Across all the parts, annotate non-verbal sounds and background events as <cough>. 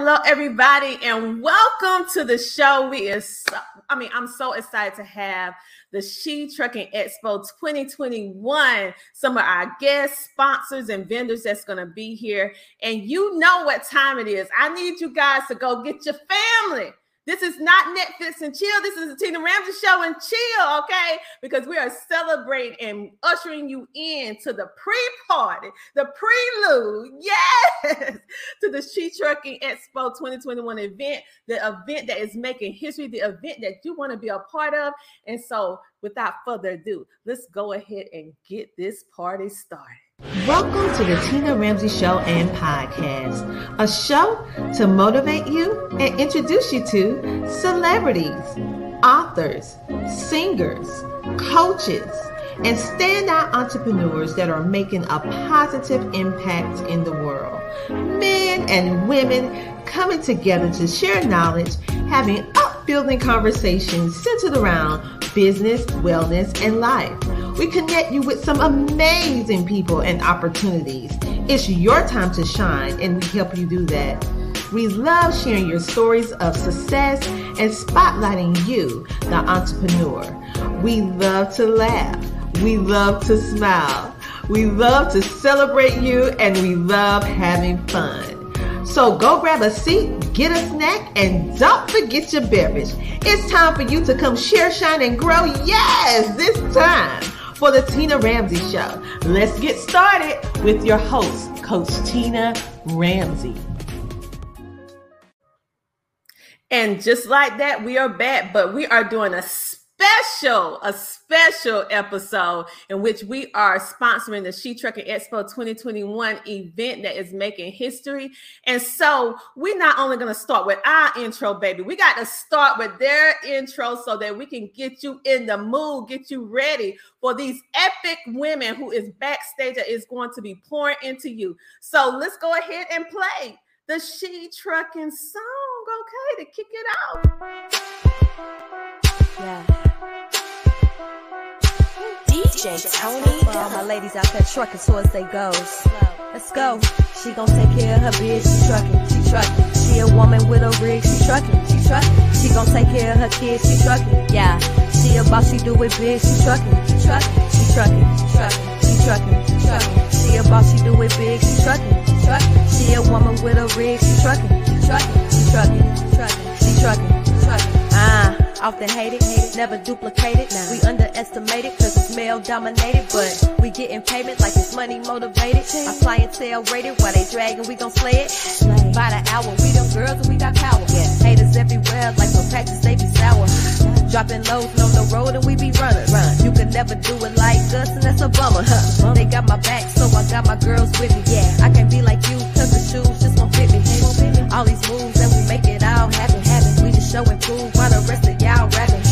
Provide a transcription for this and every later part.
Hello, everybody, and welcome to the show. We is, so, I mean, I'm so excited to have the She Trucking Expo 2021. Some of our guests, sponsors, and vendors that's going to be here. And you know what time it is. I need you guys to go get your family this is not Netflix and chill. This is the Tina Ramsay show and chill, okay? Because we are celebrating and ushering you in to the pre-party, the prelude, <laughs> yes, to the She Trucking Expo 2021 event, the event that is making history, the event that you want to be a part of. And so, without further ado, let's go ahead and get this party started. Welcome to the Tina Ramsay Show and Podcast, a show to motivate you and introduce you to celebrities, authors, singers, coaches, and standout entrepreneurs that are making a positive impact in the world. Men and women coming together to share knowledge, having upbuilding conversations centered around business, wellness, and life. We connect you with some amazing people and opportunities. It's your time to shine, and we help you do that. We love sharing your stories of success and spotlighting you, the entrepreneur. We love to laugh. We love to smile. We love to celebrate you, and we love having fun. So go grab a seat, get a snack, and don't forget your beverage. It's time for you to come share, shine, and grow. Yes, this time for the Tina Ramsay Show. Let's get started with your host, Coach Tina Ramsay. And just like that, we are back, but we are doing a special, a special episode in which we are sponsoring the She Trucking Expo 2021 event that is making history. And so we're not only going to start with our intro, baby, we got to start with their intro so that we can get you in the mood, get you ready for these epic women who is backstage that is going to be pouring into you. So let's go ahead and play the She Trucking song, okay, to kick it out. Yeah. DJ Tony. For all my ladies out there trucking towards they goes. Let's go. She gon' take care of her bitch. She trucking, she trucking. She a woman with a rig. She trucking, she trucking. She gon' take care of her kids. She trucking, yeah. She a boss. She do it big. She trucking, she trucking. She trucking, she trucking. She trucking, she a boss. She do it big. She trucking, she trucking. She a woman with a rig. She trucking, she trucking. She trucking, she trucking. She trucking. Ah. Often hated, never duplicated. We underestimated cause it's male dominated, but we getting payment like it's money motivated. Our clientele rated while they dragging, we gon' slay it. By the hour, we them girls and we got power. Haters everywhere like no practice, they be sour. Dropping lows on the road and we be running. Run. You can never do it like us and that's a bummer. Huh. They got my back, so I got my girls with me. Yeah, I can't be like you cause the shoes just won't fit me. All these moves and we make it all happen. Happen. We just show and prove while the rest of y'all rapping.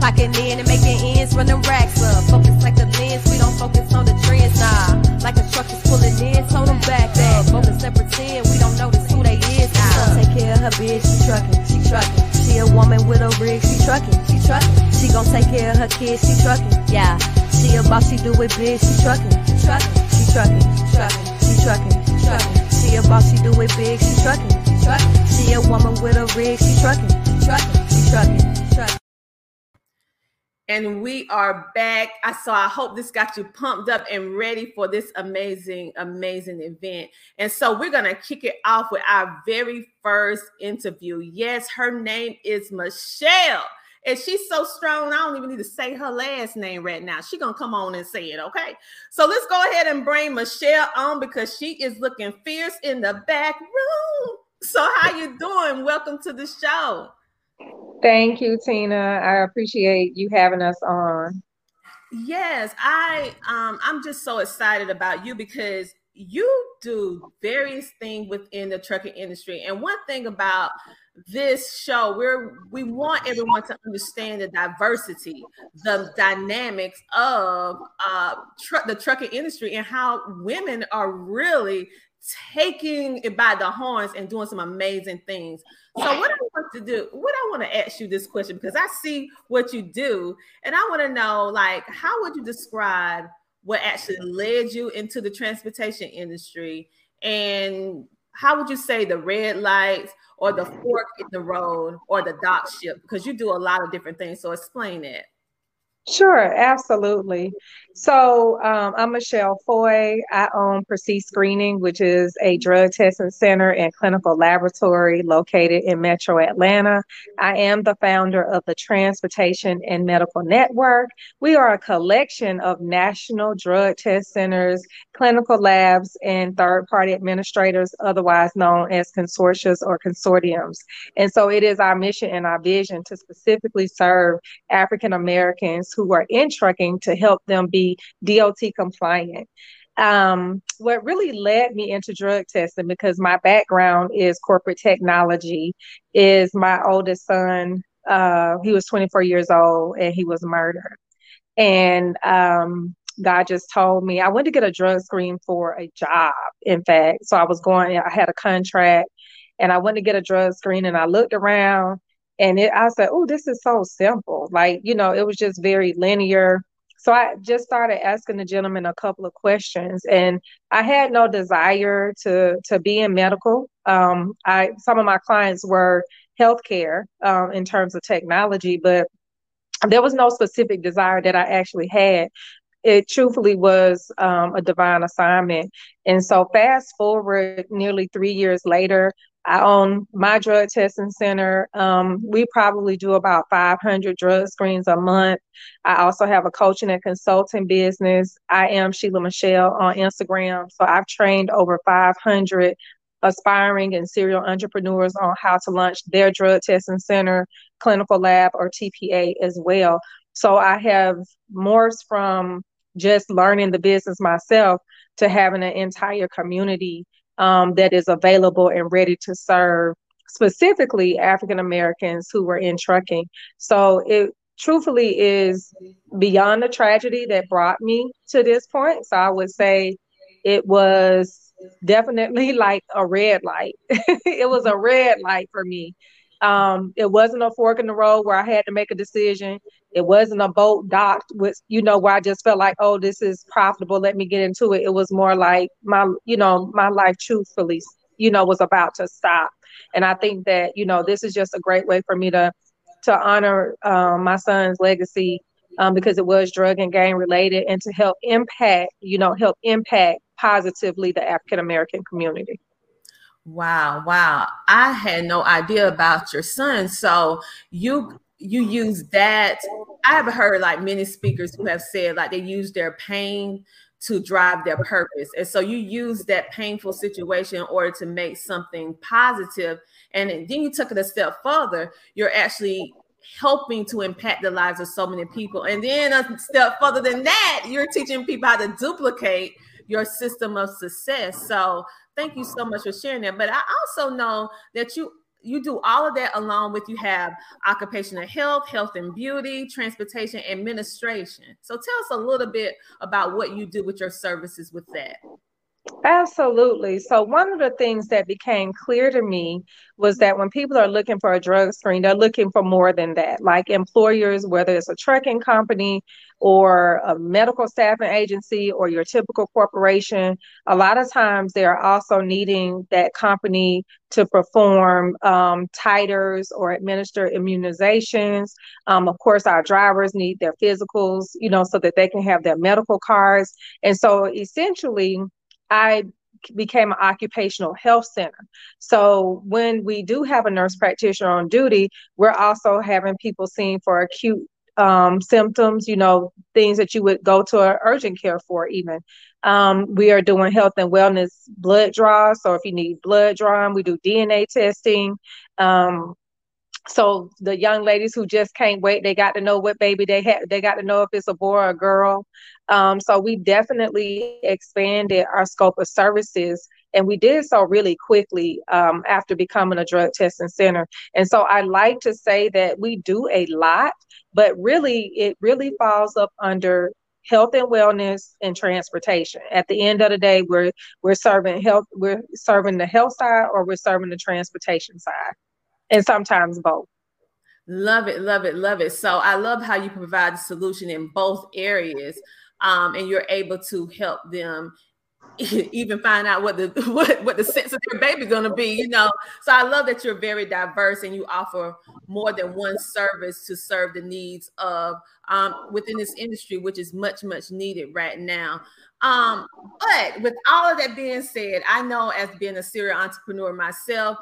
Clocking in and making ends, running racks up. Focus like the lens, we don't focus on the trends, nah. Like a truck is pulling in, told them back up. Focus and pretend we don't notice who they is. She take care of her bitch, she trucking, she trucking. She a woman with a rig, she trucking, she trucking. She gon' take care of her kids, she trucking, yeah. She a boss, she do it big, she trucking, she trucking, she trucking, she trucking, she trucking, she trucking. A boss, she do it big, she trucking, she trucking. She a woman with a rig, she trucking, she trucking. And we are back. I so I hope this got you pumped up and ready for this amazing, amazing event. And so we're gonna kick it off with our very first interview. Yes, her name is Michelle. And she's so strong, I don't even need to say her last name right now. She gonna come on and say it, okay? So let's go ahead and bring Michelle on because she is looking fierce in the back room. So how you doing? Welcome to the show. Thank you, Tina. I appreciate you having us on. Yes, I um I'm just so excited about you because you do various things within the trucking industry. And one thing about this show, we're we want everyone to understand the diversity, the dynamics of uh tr- the trucking industry and how women are really taking it by the horns and doing some amazing things. So what I want to do, what I want to ask you this question because I see what you do, and I want to know, like, how would you describe what actually led you into the transportation industry, and how would you say the red lights or the fork in the road or the dock ship? Because you do a lot of different things. So explain it. Sure, absolutely. So um, I'm Michelle Foye. I own Precis Screening, which is a drug testing center and clinical laboratory located in Metro Atlanta. I am the founder of the Transportation and Medical Network. We are a collection of national drug test centers, clinical labs, and third party administrators, otherwise known as consortia or consortiums. And so it is our mission and our vision to specifically serve African Americans who are in trucking to help them be DOT compliant. Um, what really led me into drug testing because my background is corporate technology is my oldest son uh, he was 24 years old and he was murdered and um, god just told me i went to get a drug screen for a job in fact so i was going i had a contract and i went to get a drug screen and i looked around and it, I said, "Oh, this is so simple." Like you know, it was just very linear. So I just started asking the gentleman a couple of questions, and I had no desire to to be in medical. Um, I some of my clients were healthcare um, in terms of technology, but there was no specific desire that I actually had. It truthfully was um, a divine assignment. And so, fast forward nearly three years later, I own my drug testing center. Um, we probably do about 500 drug screens a month. I also have a coaching and consulting business. I am Sheila Michelle on Instagram. So I've trained over 500 aspiring and serial entrepreneurs on how to launch their drug testing center, clinical lab, or TPA as well. So I have morphs from just learning the business myself to having an entire community um, that is available and ready to serve specifically African Americans who were in trucking. So it truthfully is beyond the tragedy that brought me to this point. So I would say it was definitely <laughs> like a red light. <laughs> it was a red light for me. Um, it wasn't a fork in the road where I had to make a decision. It wasn't a boat docked with, you know, where I just felt like, oh, this is profitable. Let me get into it. It was more like my, you know, my life truthfully, you know, was about to stop. And I think that, you know, this is just a great way for me to to honor um, my son's legacy um, because it was drug and gang related and to help impact, you know, help impact positively the African American community. Wow, wow. I had no idea about your son. So you you use that. I have heard like many speakers who have said like they use their pain to drive their purpose. And so you use that painful situation in order to make something positive. And then you took it a step further. You're actually helping to impact the lives of so many people. And then a step further than that, you're teaching people how to duplicate your system of success. So thank you so much for sharing that. But I also know that you you do all of that along with you have occupational health, health and beauty, transportation, administration. So tell us a little bit about what you do with your services with that. Absolutely. So, one of the things that became clear to me was that when people are looking for a drug screen, they're looking for more than that. Like employers, whether it's a trucking company or a medical staffing agency or your typical corporation, a lot of times they're also needing that company to perform um, titers or administer immunizations. Um, of course, our drivers need their physicals, you know, so that they can have their medical cards. And so essentially, I became an occupational health center. So when we do have a nurse practitioner on duty, we're also having people seen for acute um, symptoms, you know, things that you would go to urgent care for, even. Um, we are doing health and wellness blood draws. So if you need blood drawn, we do DNA testing. Um, so the young ladies who just can't wait, they got to know what baby they have. They got to know if it's a boy or a girl. Um, so we definitely expanded our scope of services, and we did so really quickly um, after becoming a drug testing center. And so I like to say that we do a lot, but really, it really falls up under health and wellness and transportation. At the end of the day, we're we're serving health, we're serving the health side, or we're serving the transportation side and sometimes both. Love it, love it, love it. So I love how you provide the solution in both areas, um, and you're able to help them <laughs> even find out what the <laughs> what, what the sense of their baby gonna be, you know. So I love that you're very diverse and you offer more than one service to serve the needs of um, within this industry, which is much much needed right now. Um, but with all of that being said, I know as being a serial entrepreneur myself,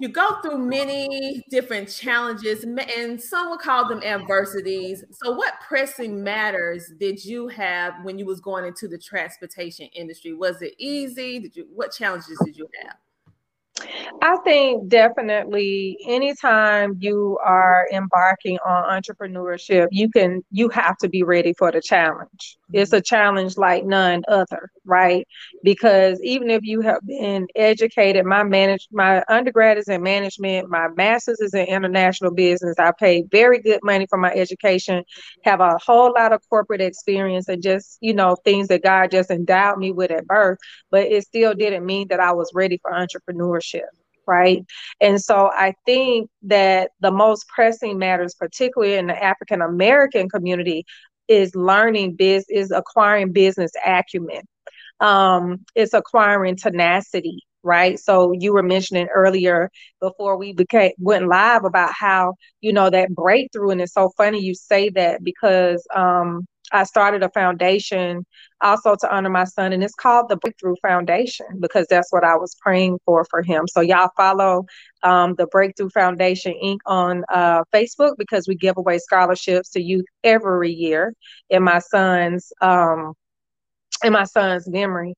you go through many different challenges and some would call them adversities. So what pressing matters did you have when you was going into the transportation industry? Was it easy? Did you what challenges did you have I think definitely anytime you are embarking on entrepreneurship, you can you have to be ready for the challenge. It's a challenge like none other, right? Because even if you have been educated, my manage my undergrad is in management, my master's is in international business. I paid very good money for my education, have a whole lot of corporate experience and just, you know, things that God just endowed me with at birth, but it still didn't mean that I was ready for entrepreneurship right? And so I think that the most pressing matters, particularly in the African American community, is learning biz is acquiring business acumen. Um, it's acquiring tenacity, right? So you were mentioning earlier before we became went live about how you know that breakthrough, and it's so funny you say that because um, I started a foundation also to honor my son, and it's called the Breakthrough Foundation because that's what I was praying for for him. So y'all follow um, the Breakthrough Foundation Inc. on uh, Facebook because we give away scholarships to youth every year in my son's um, in my son's memory.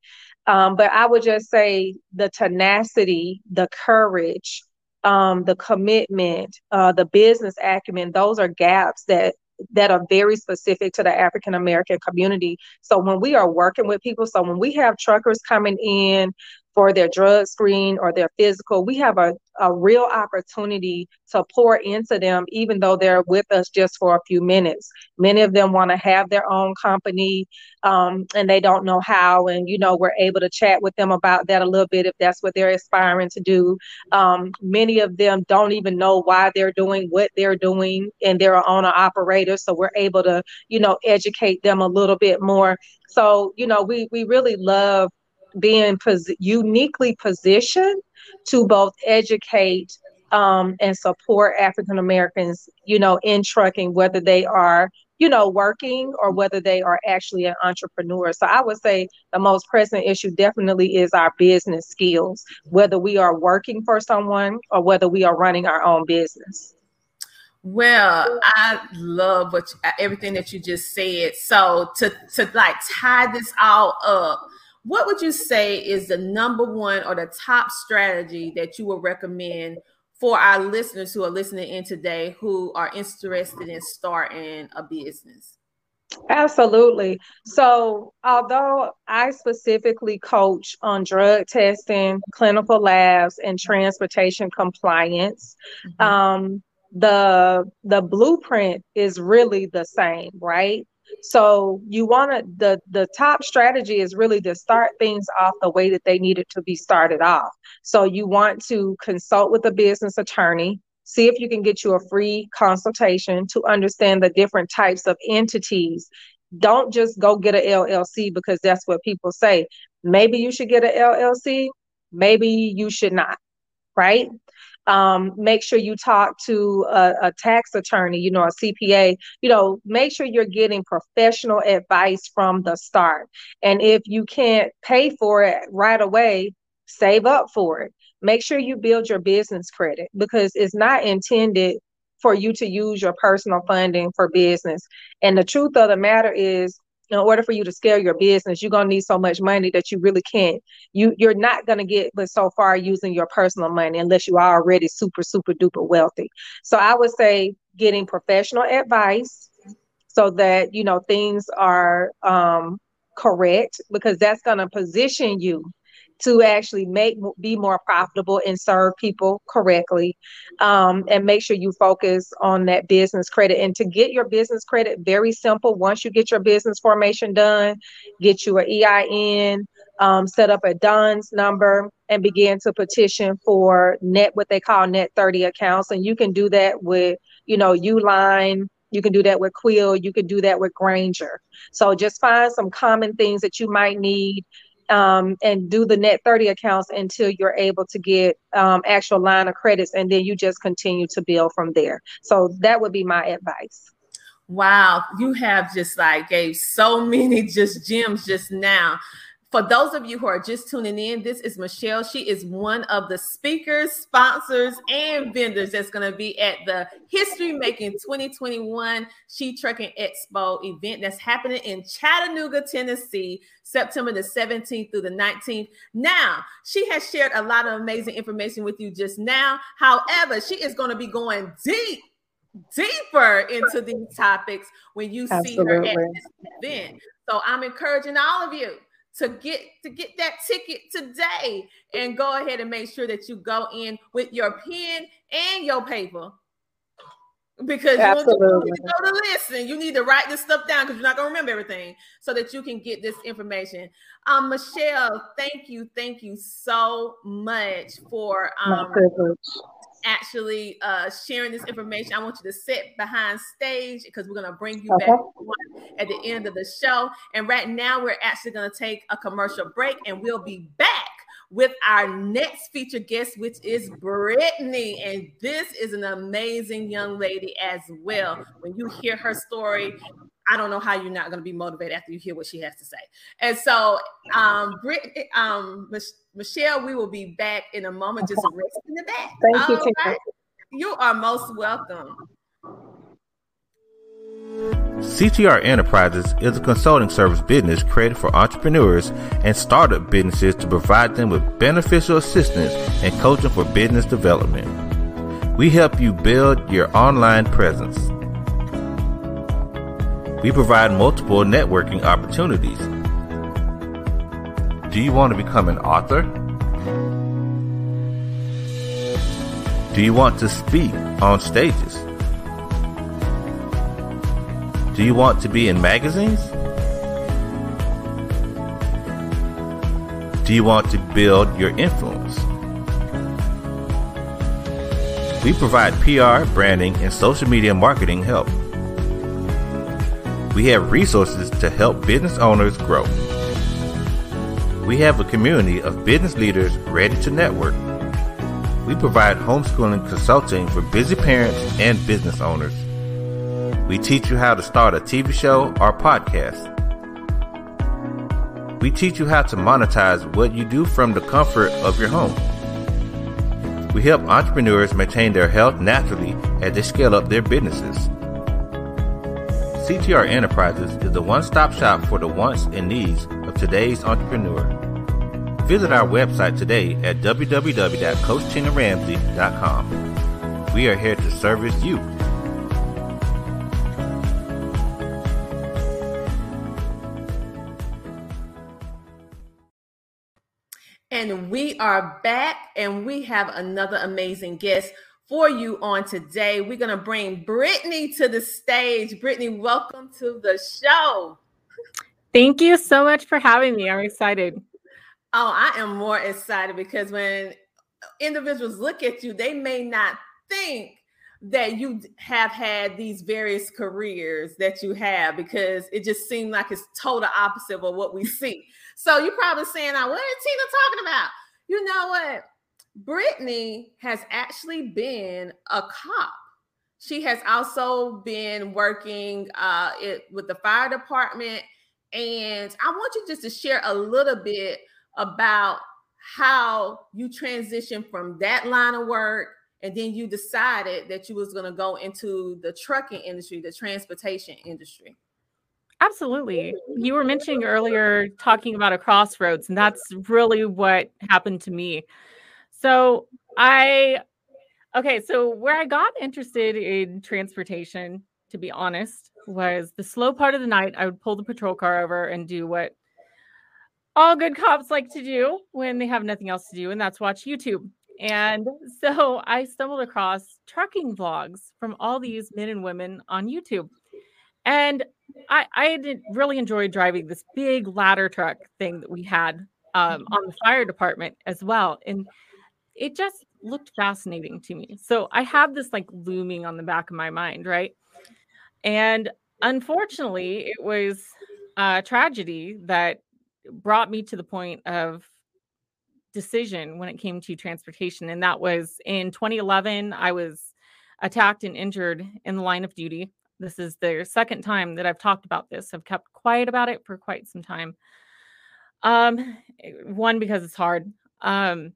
Um, but I would just say the tenacity, the courage, um, the commitment, uh, the business acumen, those are gaps that that are very specific to the African American community. So when we are working with people, so when we have truckers coming in for their drug screen or their physical, we have a, a real opportunity to pour into them, even though they're with us just for a few minutes. Many of them want to have their own company um, and they don't know how. And, you know, we're able to chat with them about that a little bit if that's what they're aspiring to do. Um, many of them don't even know why they're doing what they're doing and they're an owner operator. So we're able to, you know, educate them a little bit more. So, you know, we, we really love being pos- uniquely positioned to both educate um, and support African Americans, you know, in trucking, whether they are, you know, working or whether they are actually an entrepreneur. So I would say the most pressing issue definitely is our business skills, whether we are working for someone or whether we are running our own business. Well, I love what you, everything that you just said. So to to like tie this all up, what would you say is the number one or the top strategy that you would recommend for our listeners who are listening in today who are interested in starting a business? Absolutely. So, although I specifically coach on drug testing, clinical labs, and transportation compliance, mm-hmm. um, the the blueprint is really the same, right? So you want to the the top strategy is really to start things off the way that they needed to be started off. So you want to consult with a business attorney, see if you can get you a free consultation to understand the different types of entities. Don't just go get a LLC because that's what people say. Maybe you should get a LLC, maybe you should not, right? Um, make sure you talk to a, a, tax attorney, you know, a CPA, you know, make sure you're getting professional advice from the start. And if you can't pay for it right away, save up for it. Make sure you build your business credit because it's not intended for you to use your personal funding for business. And the truth of the matter is, in order for you to scale your business, you're gonna need so much money that you really can't. You you're not gonna get but so far using your personal money unless you are already super super duper wealthy. So I would say getting professional advice so that you know things are um, correct because that's gonna position you to actually make be more profitable and serve people correctly um, and make sure you focus on that business credit and to get your business credit very simple once you get your business formation done get you an ein um, set up a DUNS number and begin to petition for net what they call net 30 accounts and you can do that with you know uline you can do that with quill you can do that with Grainger. so just find some common things that you might need um, and do the net 30 accounts until you're able to get um, actual line of credits and then you just continue to build from there. So that would be my advice. Wow. You have just like gave so <laughs> many just gems just now for those of you who are just tuning in, this is Michelle. She is one of the speakers, sponsors, and vendors that's going to be at the History Making 2021 She Trucking Expo event that's happening in Chattanooga, Tennessee, September the 17th through the 19th. Now, she has shared a lot of amazing information with you just now. However, she is going to be going deep deeper into these topics when you Absolutely. see her at this event. So I'm encouraging all of you to get to get that ticket today and go ahead and make sure that you go in with your pen and your paper because you need to go to listen. You need to write this stuff down because you're not gonna remember everything, so that you can get this information. Um, Michelle, thank you, thank you so much for um, actually uh, sharing this information. I want you to sit behind stage because we're going to bring you okay. back at the end of the show. And right now, we're actually going to take a commercial break and we'll be back with our next featured guest, which is Brittney. And this is an amazing young lady as well. When you hear her story, I don't know how you're not going to be motivated after you hear what she has to say. And so, um, Brit, um, Michelle, we will be back in a moment. Just rest in the back. Thank All you. Right? You are most welcome. CTR Enterprises is a consulting service business created for entrepreneurs and startup businesses to provide them with beneficial assistance and coaching for business development. We help you build your online presence we provide multiple networking opportunities. Do you want to become an author? Do you want to speak on stages? Do you want to be in magazines? Do you want to build your influence? We provide PR, branding, and social media marketing help we have resources to help business owners grow. We have a community of business leaders ready to network. We provide homeschooling consulting for busy parents and business owners. We teach you how to start a TV show or podcast. We teach you how to monetize what you do from the comfort of your home. We help entrepreneurs maintain their health naturally as they scale up their businesses. CTR Enterprises is the one stop shop for the wants and needs of today's entrepreneur. Visit our website today at www.coachtinaramsay.com. We are here to service you. And we are back, and we have another amazing guest for you on today. We're going to bring Brittney to the stage. Brittney, welcome to the show. Thank you so much for having me. I'm excited. Oh, I am more excited because when individuals look at you, they may not think that you have had these various careers that you have because it just seemed like it's total opposite of what we see. So you're probably saying, "Now, what is Tina talking about?" You know what? Brittney has actually been a cop. She has also been working uh, it, with the fire department. And I want you just to share a little bit about how you transitioned from that line of work and then you decided that you was going to go into the trucking industry, the transportation industry. Absolutely. You were mentioning earlier talking about a crossroads, and that's really what happened to me. So I okay, so where I got interested in transportation, to be honest, was the slow part of the night. I would pull the patrol car over and do what all good cops like to do when they have nothing else to do, and that's watch YouTube. And so I stumbled across trucking vlogs from all these men and women on YouTube. And I, I really enjoyed driving this big ladder truck thing that we had um, on the fire department as well. And it just looked fascinating to me. So I have this like looming on the back of my mind, right? And unfortunately, it was a tragedy that brought me to the point of decision when it came to transportation. And that was in 2011, I was attacked and injured in the line of duty. This is the second time that I've talked about this. I've kept quiet about it for quite some time. Um, one because it's hard. Um,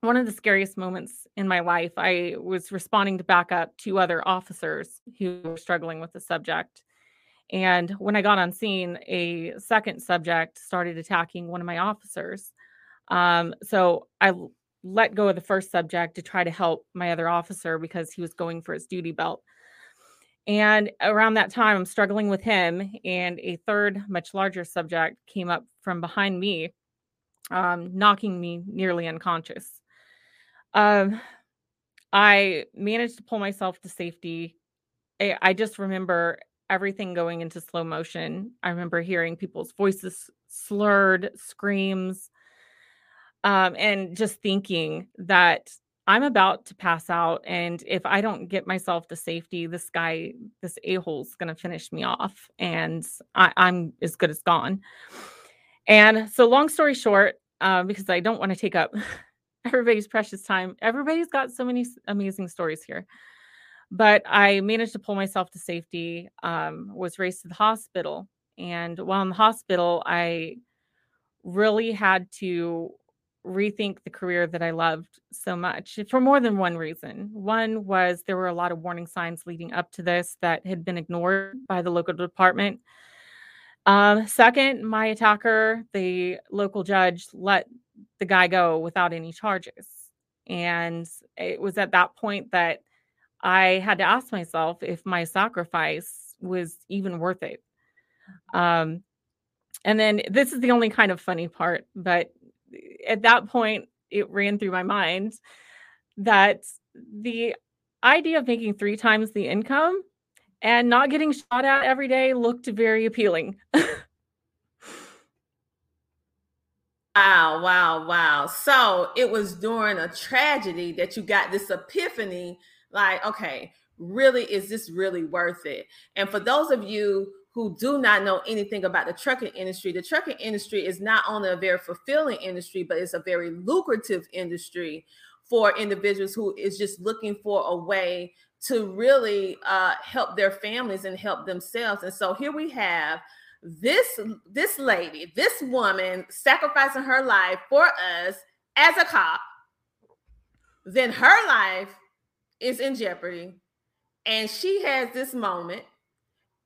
one of the scariest moments in my life, I was responding to back up two other officers who were struggling with the subject. And when I got on scene, a second subject started attacking one of my officers. Um, so I let go of the first subject to try to help my other officer because he was going for his duty belt. And around that time, I'm struggling with him, and a third, much larger subject came up from behind me, um, knocking me nearly unconscious. Um, I managed to pull myself to safety. I, I just remember everything going into slow motion. I remember hearing people's voices slurred, screams, um, and just thinking that I'm about to pass out. And if I don't get myself to safety, this guy, this a hole's going to finish me off. And I, am as good as gone. And so, long story short, uh, because I don't want to take up everybody's precious time, everybody's got so many amazing stories here. But I managed to pull myself to safety, um, was raced to the hospital. And while in the hospital, I really had to rethink the career that I loved so much for more than one reason. One was there were a lot of warning signs leading up to this that had been ignored by the local department. Um, second, my attacker, the local judge, let the guy go without any charges. And it was at that point that I had to ask myself if my sacrifice was even worth it. Um, and then this is the only kind of funny part, but at that point, it ran through my mind that the idea of making three times the income and not getting shot at every day looked very appealing. <laughs> wow, wow, wow. So it was during a tragedy that you got this epiphany like, okay, really, is this really worth it? And for those of you who do not know anything about the trucking industry, the trucking industry is not only a very fulfilling industry, but it's a very lucrative industry for individuals who is just looking for a way to really uh, help their families and help themselves. And so here we have this this lady, this woman sacrificing her life for us as a cop. Then her life is in jeopardy, and she has this moment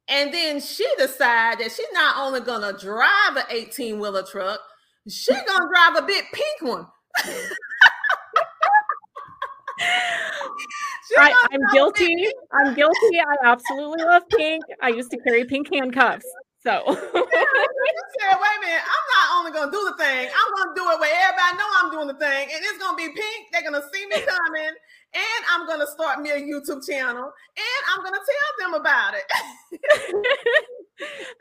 and then she decides that she's not only gonna drive an 18 wheeler truck, she <laughs> gonna drive a big pink one. <laughs> I, am guilty. I'm guilty. I absolutely love pink. I used to carry pink handcuffs. So <laughs> yeah, said, wait a minute, I'm not only gonna do the thing, I'm gonna do it where everybody know I'm doing the thing, and it's gonna be pink. They're gonna see me coming, and I'm gonna start me a YouTube channel, and I'm gonna tell them about it. <laughs>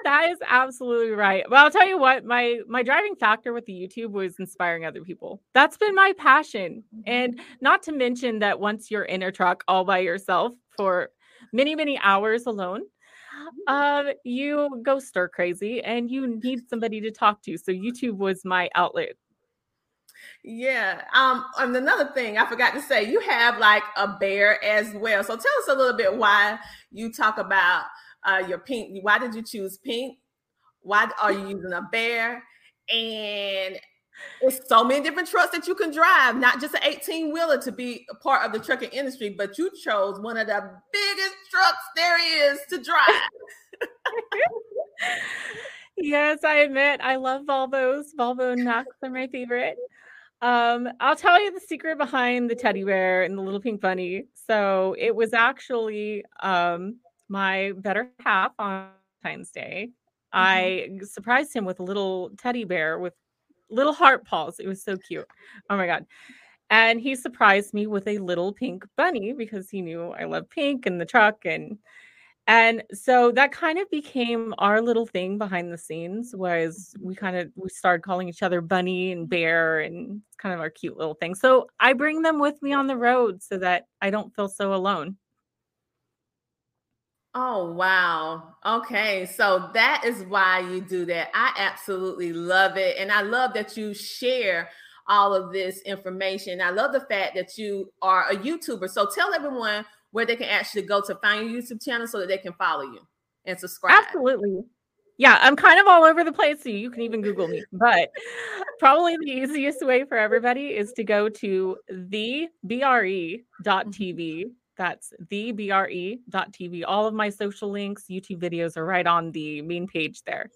that is absolutely right. Well, I'll tell you what, my my driving factor with the YouTube was inspiring other people. That's been my passion. And mm-hmm. not to mention that once you're in a truck all by yourself for many, many hours alone, <laughs> um, you go stir crazy and you need somebody to talk to. So YouTube was my outlet yeah. Um, and another thing I forgot to say, you have like a bear as well. So tell us a little bit why you talk about uh, your pink. Why did you choose pink? Why are you using a bear? And it's so many different trucks that you can drive, not just an 18 wheeler to be a part of the trucking industry, but you chose one of the biggest trucks there is to drive. <laughs> yes, I admit I love Volvos. Volvo Knox are my favorite. Um, I'll tell you the secret behind the teddy bear and the little pink bunny. So it was actually um my better half on Valentine's Day. Mm-hmm. I surprised him with a little teddy bear with little heart paws. It was so cute. Oh my god. And he surprised me with a little pink bunny because he knew I love pink and the truck and and so that kind of became our little thing behind the scenes was mm-hmm. we kind of we started calling each other bunny and mm-hmm. bear and it's kind of our cute little thing so i bring them with me on the road so that i don't feel so alone Oh, wow. Okay. So that is why you do that. I absolutely love it. And I love that you share all of this information. I love the fact that you are a YouTuber. So tell everyone where they can actually go to find your YouTube channel so that they can follow you and subscribe. Absolutely. Yeah, I'm kind of all over the place, so you can even Google me. But probably the easiest way for everybody is to go to thebre.tv that's thebre.tv. All of my social links, YouTube videos are right on the main page there.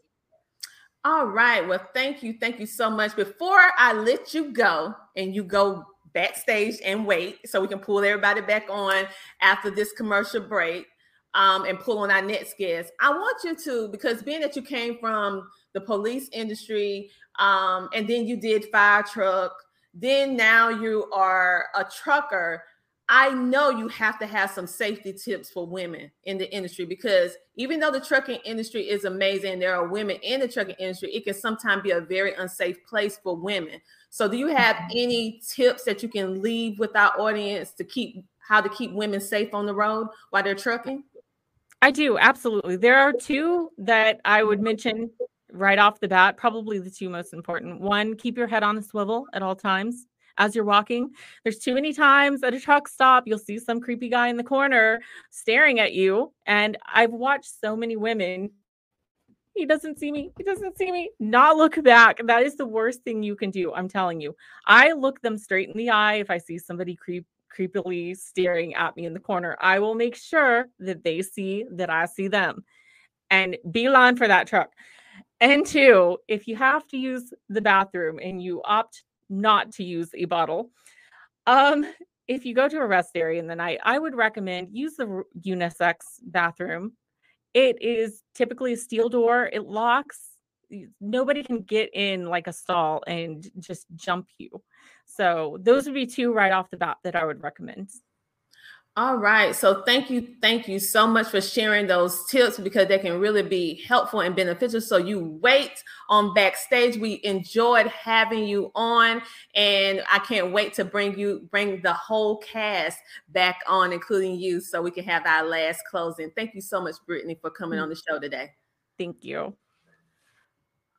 All right. Well, thank you. Thank you so much. Before I let you go and you go backstage and wait so we can pull everybody back on after this commercial break um, and pull on our next guest, I want you to, because being that you came from the police industry um, and then you did fire truck, then now you are a trucker I know you have to have some safety tips for women in the industry because even though the trucking industry is amazing, there are women in the trucking industry, it can sometimes be a very unsafe place for women. So, do you have mm-hmm. any tips that you can leave with our audience to keep how to keep women safe on the road while they're trucking? I do, absolutely. There are two that I would mention right off the bat, probably the two most important. One, keep your head on a swivel at all times as you're walking. There's too many times at a truck stop, you'll see some creepy guy in the corner staring at you. And I've watched so many women. He doesn't see me. He doesn't see me. Not look back. That is the worst thing you can do. I'm telling you. I look them straight in the eye if I see somebody creep creepily staring at me in the corner. I will make sure that they see that I see them and beeline for that truck. And two, if you have to use the bathroom and you opt not to use a bottle. Um, if you go to a rest area in the night, I would recommend use the unisex bathroom. It is typically a steel door. It locks. Nobody can get in like a stall and just jump you. So those would be two right off the bat that I would recommend. All right. So thank you. Thank you so much for sharing those tips because they can really be helpful and beneficial. So you wait on backstage. We enjoyed having you on and I can't wait to bring you bring the whole cast back on, including you, so we can have our last closing. Thank you so much, Brittney, for coming on the show today. Thank you.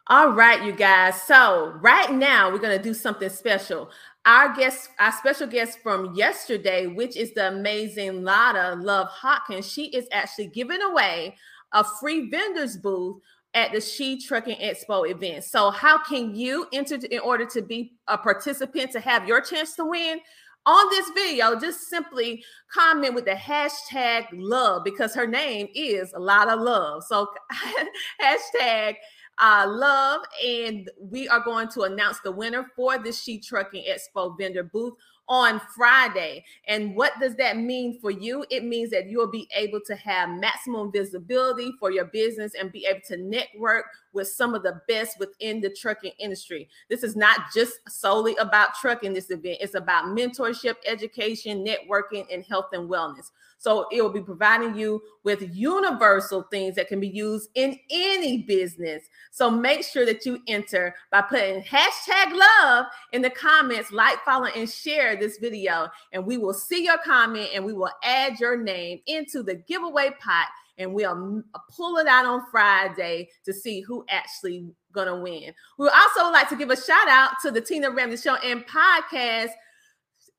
All right, you guys. So right now we're going to do something special our guest, our special guest from yesterday, which is the amazing Ladda Love Hawkins, she is actually giving away a free vendors booth at the She Trucking Expo event. So, how can you enter in order to be a participant to have your chance to win? On this video, just simply comment with the hashtag love because her name is a lot of love. So, <laughs> hashtag uh, love. And we are going to announce the winner for the She Trucking Expo vendor booth on Friday. And what does that mean for you? It means that you'll be able to have maximum visibility for your business and be able to network with some of the best within the trucking industry. This is not just solely about trucking this event, it's about mentorship, education, networking, and health and wellness. So it will be providing you with universal things that can be used in any business. So make sure that you enter by putting hashtag love in the comments, like, follow, and share this video. And we will see your comment and we will add your name into the giveaway pot and we'll pull it out on Friday to see who actually gonna win. We would also like to give a shout out to the Tina Ramsay Show and podcast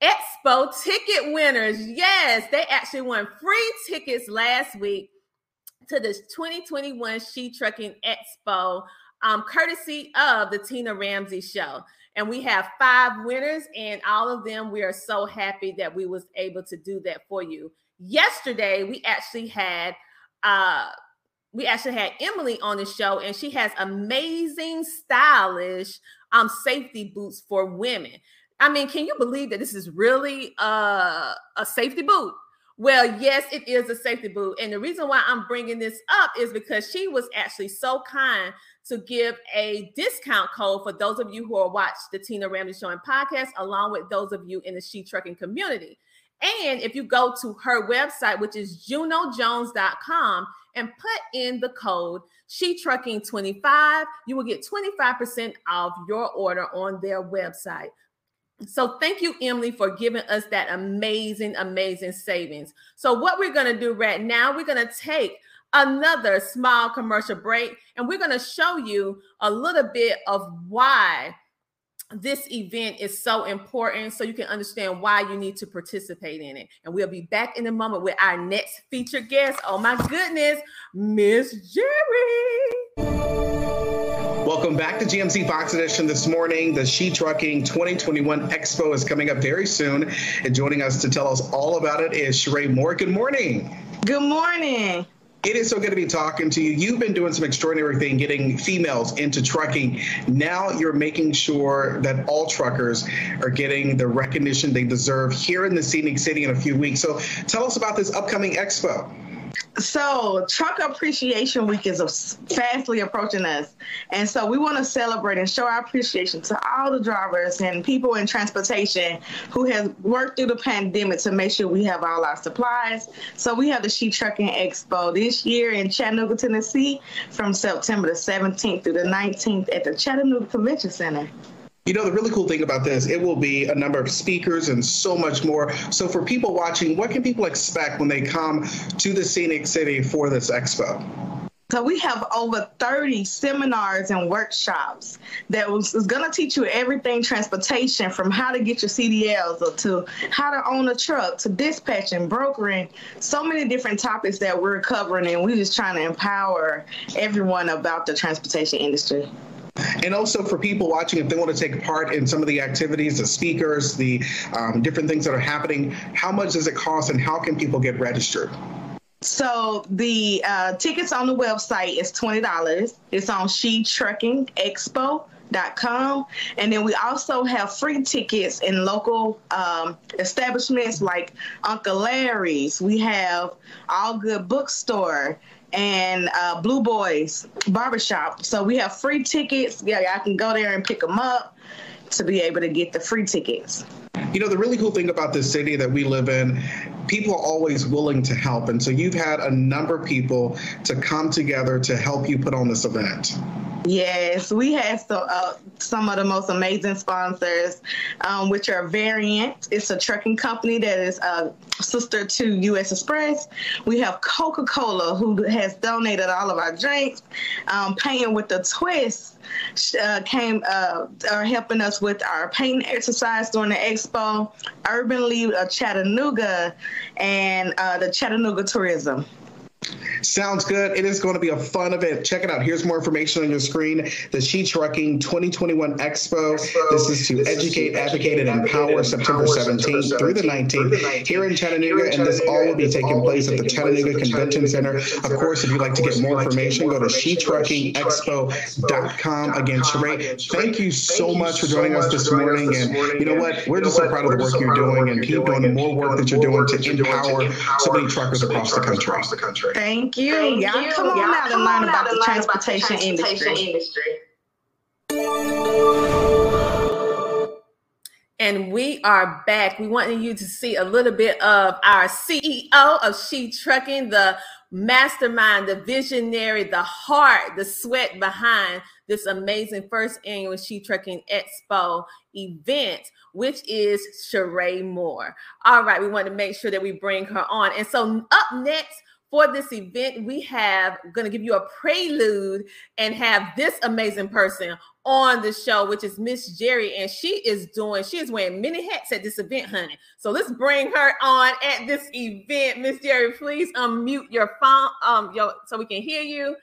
Expo ticket winners. Yes, they actually won free tickets last week to the 2021 She Trucking Expo, um, courtesy of the Tina Ramsay Show. And we have five winners, and all of them, we are so happy that we was able to do that for you. Yesterday, we actually had uh we actually had Emily on the show, and she has amazing, stylish um safety boots for women. I mean, can you believe that this is really a, a safety boot? Well, yes, it is a safety boot. And the reason why I'm bringing this up is because she was actually so kind to give a discount code for those of you who are watch the Tina Ramsay Show and podcast, along with those of you in the She Trucking community. And if you go to her website, which is junojones.com, and put in the code She Trucking 25, you will get 25% off your order on their website. So thank you, Emily, for giving us that amazing, amazing savings. So what we're going to do right now, we're going to take another small commercial break and we're going to show you a little bit of why this event is so important so you can understand why you need to participate in it. And we'll be back in a moment with our next featured guest. Oh my goodness, Miss Jerri. Welcome back to GMC Fox Edition this morning. The She Trucking 2021 Expo is coming up very soon. And joining us to tell us all about it is Sheree Moore. Good morning. Good morning. It is so good to be talking to you. You've been doing some extraordinary thing getting females into trucking. Now you're making sure that all truckers are getting the recognition they deserve here in the scenic city in a few weeks. So tell us about this upcoming expo. So, Truck Appreciation Week is fastly approaching us. And so, we want to celebrate and show our appreciation to all the drivers and people in transportation who have worked through the pandemic to make sure we have all our supplies. So, we have the She Trucking Expo this year in Chattanooga, Tennessee from September the 17th through the 19th at the Chattanooga Convention Center. You know, the really cool thing about this, it will be a number of speakers and so much more. So, for people watching, what can people expect when they come to the Scenic City for this expo? So we have over 30 seminars and workshops that was, is going to teach you everything transportation from how to get your CDLs to how to own a truck to dispatching, brokering, so many different topics that we're covering and we're just trying to empower everyone about the transportation industry. And also for people watching, if they want to take part in some of the activities, the speakers, the um, different things that are happening, how much does it cost and how can people get registered? So the uh, tickets on the website is twenty dollars. It's on She Trucking Expo Dot com and then we also have free tickets in local um, establishments like uncle larry's we have all good bookstore and uh, Blue Boys Barbershop. So we have free tickets. Yeah, I can go there and pick them up to be able to get the free tickets. You know, the really cool thing about this city that we live in, people are always willing to help. And so you've had a number of people to come together to help you put on this event. Yes, we have so, uh, some of the most amazing sponsors, um, which are Variant. It's a trucking company that is a sister to U.S. Xpress. We have Coca Cola, who has donated all of our drinks. Um, Painting with the Twist uh, came uh, are helping us with our painting exercise during the expo. Urban League of Chattanooga and uh, the Chattanooga Tourism. Sounds good. It is going to be a fun event. Check it out. Here's more information on your screen. The She Trucking 2021 Expo. This is to educate, advocate, and empower September 17th through the 19th here in Chattanooga. And this all will be taking place at the Chattanooga Convention Center. Of course, if you'd like to get more information, go to shetruckingexpo.com. Again, Sheree, thank you so much for joining us this morning. And you know what? We're just so proud of the work you're doing and keep doing more work that you're doing to empower so many truckers across the country. Thank you. Thank Y'all you. come on Y'all out and learn about, the transportation, about the transportation industry. And we are back. We want you to see a little bit of our CEO of She Trucking, the mastermind, the visionary, the heart, the sweat behind this amazing first annual She Trucking Expo event, which is Sheree Moore. All right, we want to make sure that we bring her on. And so up next, for this event, we have going to give you a prelude and have this amazing person on the show, which is Miss Jerri, and she is doing, she is wearing many hats at this event, honey. So let's bring her on at this event. Miss Jerri, please unmute your phone, um, your so we can hear you.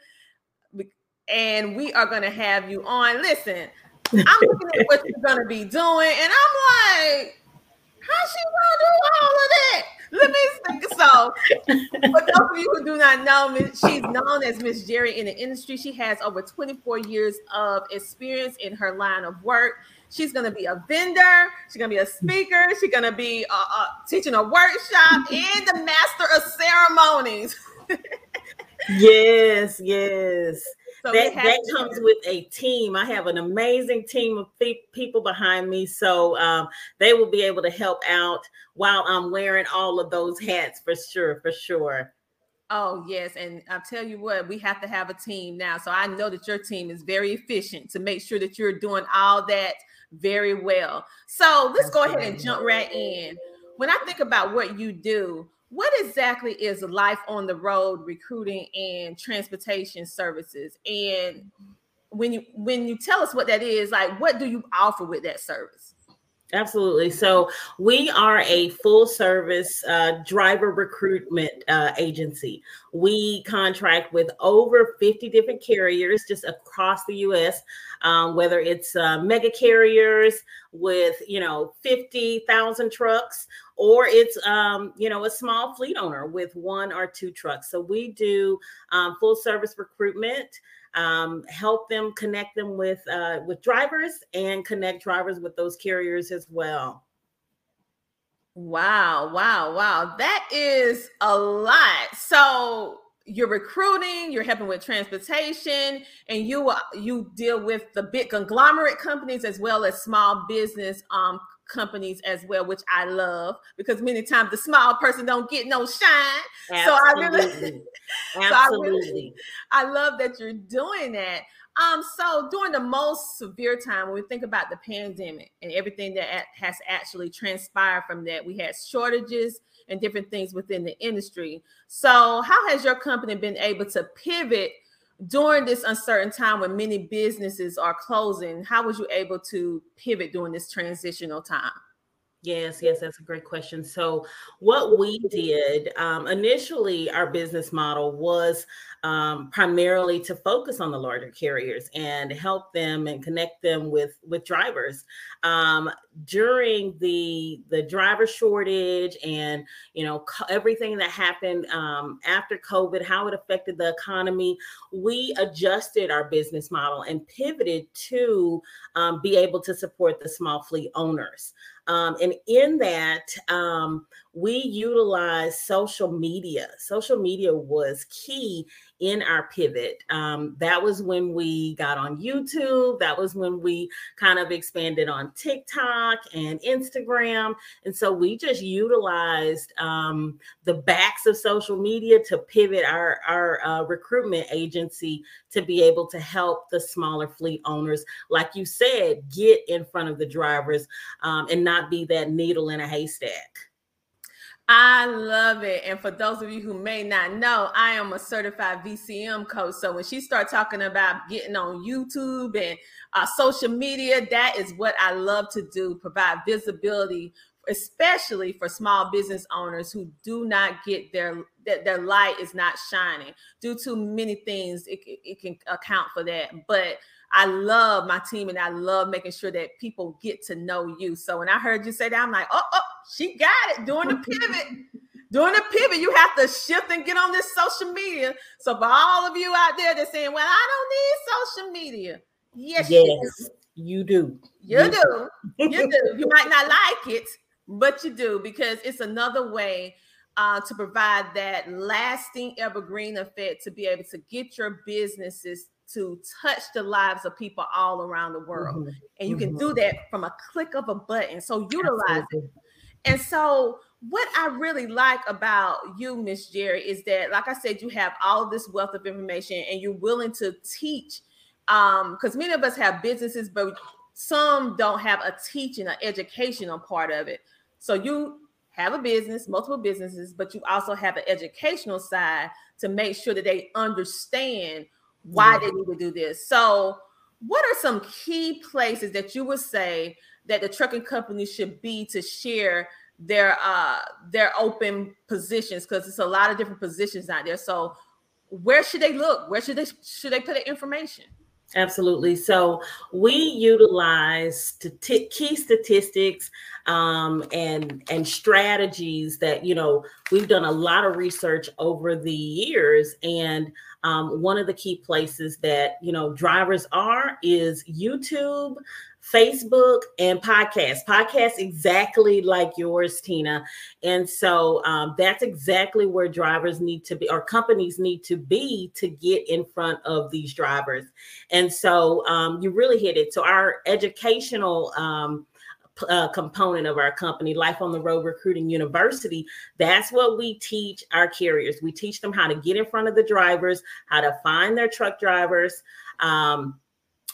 And we are going to have you on. Listen, I'm looking at what you're going to be doing, and I'm like, how she gonna do all of that? Let me think. So, for those of you who do not know, she's known as Miss Jerri in the industry. She has over 24 years of experience in her line of work. She's going to be a vendor. She's going to be a speaker. She's going to be uh, uh, teaching a workshop <laughs> and the master of ceremonies. <laughs> yes, yes. So that that comes with a team. I have an amazing team of people behind me, so um, they will be able to help out while I'm wearing all of those hats for sure, for sure. Oh yes, and I'll tell you what, we have to have a team now. So I know that your team is very efficient to make sure that you're doing all that very well. So let's go ahead and jump right in. When I think about what you do, what exactly is life on the road recruiting and transportation services? And when you when you tell us what that is, like what do you offer with that service? Absolutely. So we are a full service uh, driver recruitment uh, agency. We contract with over 50 different carriers just across the U.S. Um, whether it's uh, mega carriers with you know 50,000 trucks, or it's um, you know a small fleet owner with one or two trucks. So we do um, full service recruitment um, help them connect them with uh, with drivers and connect drivers with those carriers as well. Wow, wow, wow. That is a lot. So you're recruiting, you're helping with transportation, and you uh, you deal with the big conglomerate companies as well as small business um, companies as well, which I love because many times the small person don't get no shine. Absolutely. So I really, <laughs> so I really, I love that you're doing that. Um, so during the most severe time, when we think about the pandemic and everything that has actually transpired from that, we had shortages and different things within the industry. So, how has your company been able to pivot during this uncertain time when many businesses are closing, how was you able to pivot during this transitional time? Yes, yes, that's a great question. So, what we did um, initially, our business model was um, primarily to focus on the larger carriers and help them and connect them with with drivers um, during the the driver shortage and you know co- everything that happened um, after COVID, how it affected the economy. We adjusted our business model and pivoted to um, be able to support the small fleet owners. Um, and in that, um, we utilize social media. Social media was key in our pivot. Um, that was when we got on YouTube. That was when we kind of expanded on TikTok and Instagram. And so we just utilized um, the backs of social media to pivot our, our uh, recruitment agency to be able to help the smaller fleet owners, like you said, get in front of the drivers um, and not be that needle in a haystack. I love it. And for those of you who may not know, I am a certified VCM coach. So when she started talking about getting on YouTube and uh, social media, that is what I love to do provide visibility, especially for small business owners who do not get their that their light is not shining due to many things. It, it can account for that. But I love my team and I love making sure that people get to know you. So when I heard you say that, I'm like, oh, oh, she got it during the pivot. during the pivot, you have to shift and get on this social media. So for all of you out there that's saying, well, I don't need social media. Yes, yes you do. You, you do. You do. <laughs> You might not like it, but you do because it's another way uh, to provide that lasting evergreen effect to be able to get your businesses to touch the lives of people all around the world. Mm-hmm. And you mm-hmm. can do mm-hmm. that from a click of a button. So utilize Absolutely. it. And so what I really like about you, Miss Jerri, is that, like I said, you have all this wealth of information and you're willing to teach. Um, because many of us have businesses, but some don't have a teaching an educational part of it. So you have a business, multiple businesses, but you also have an educational side to make sure that they understand why yeah. they need to do this. So, what are some key places that you would say that the trucking company should be to share their uh their open positions because it's a lot of different positions out there. So, where should they look? Where should they should they put the information? Absolutely. So we utilize t- key statistics um, and and strategies that you know we've done a lot of research over the years, and um, one of the key places that you know drivers are is YouTube, Facebook, and podcasts. Podcasts exactly like yours, Tina. And so um, that's exactly where drivers need to be, or companies need to be to get in front of these drivers. And so um, you really hit it. So our educational um, uh, component of our company, Life on the Road Recruiting University. That's what we teach our carriers. We teach them how to get in front of the drivers, how to find their truck drivers. Um,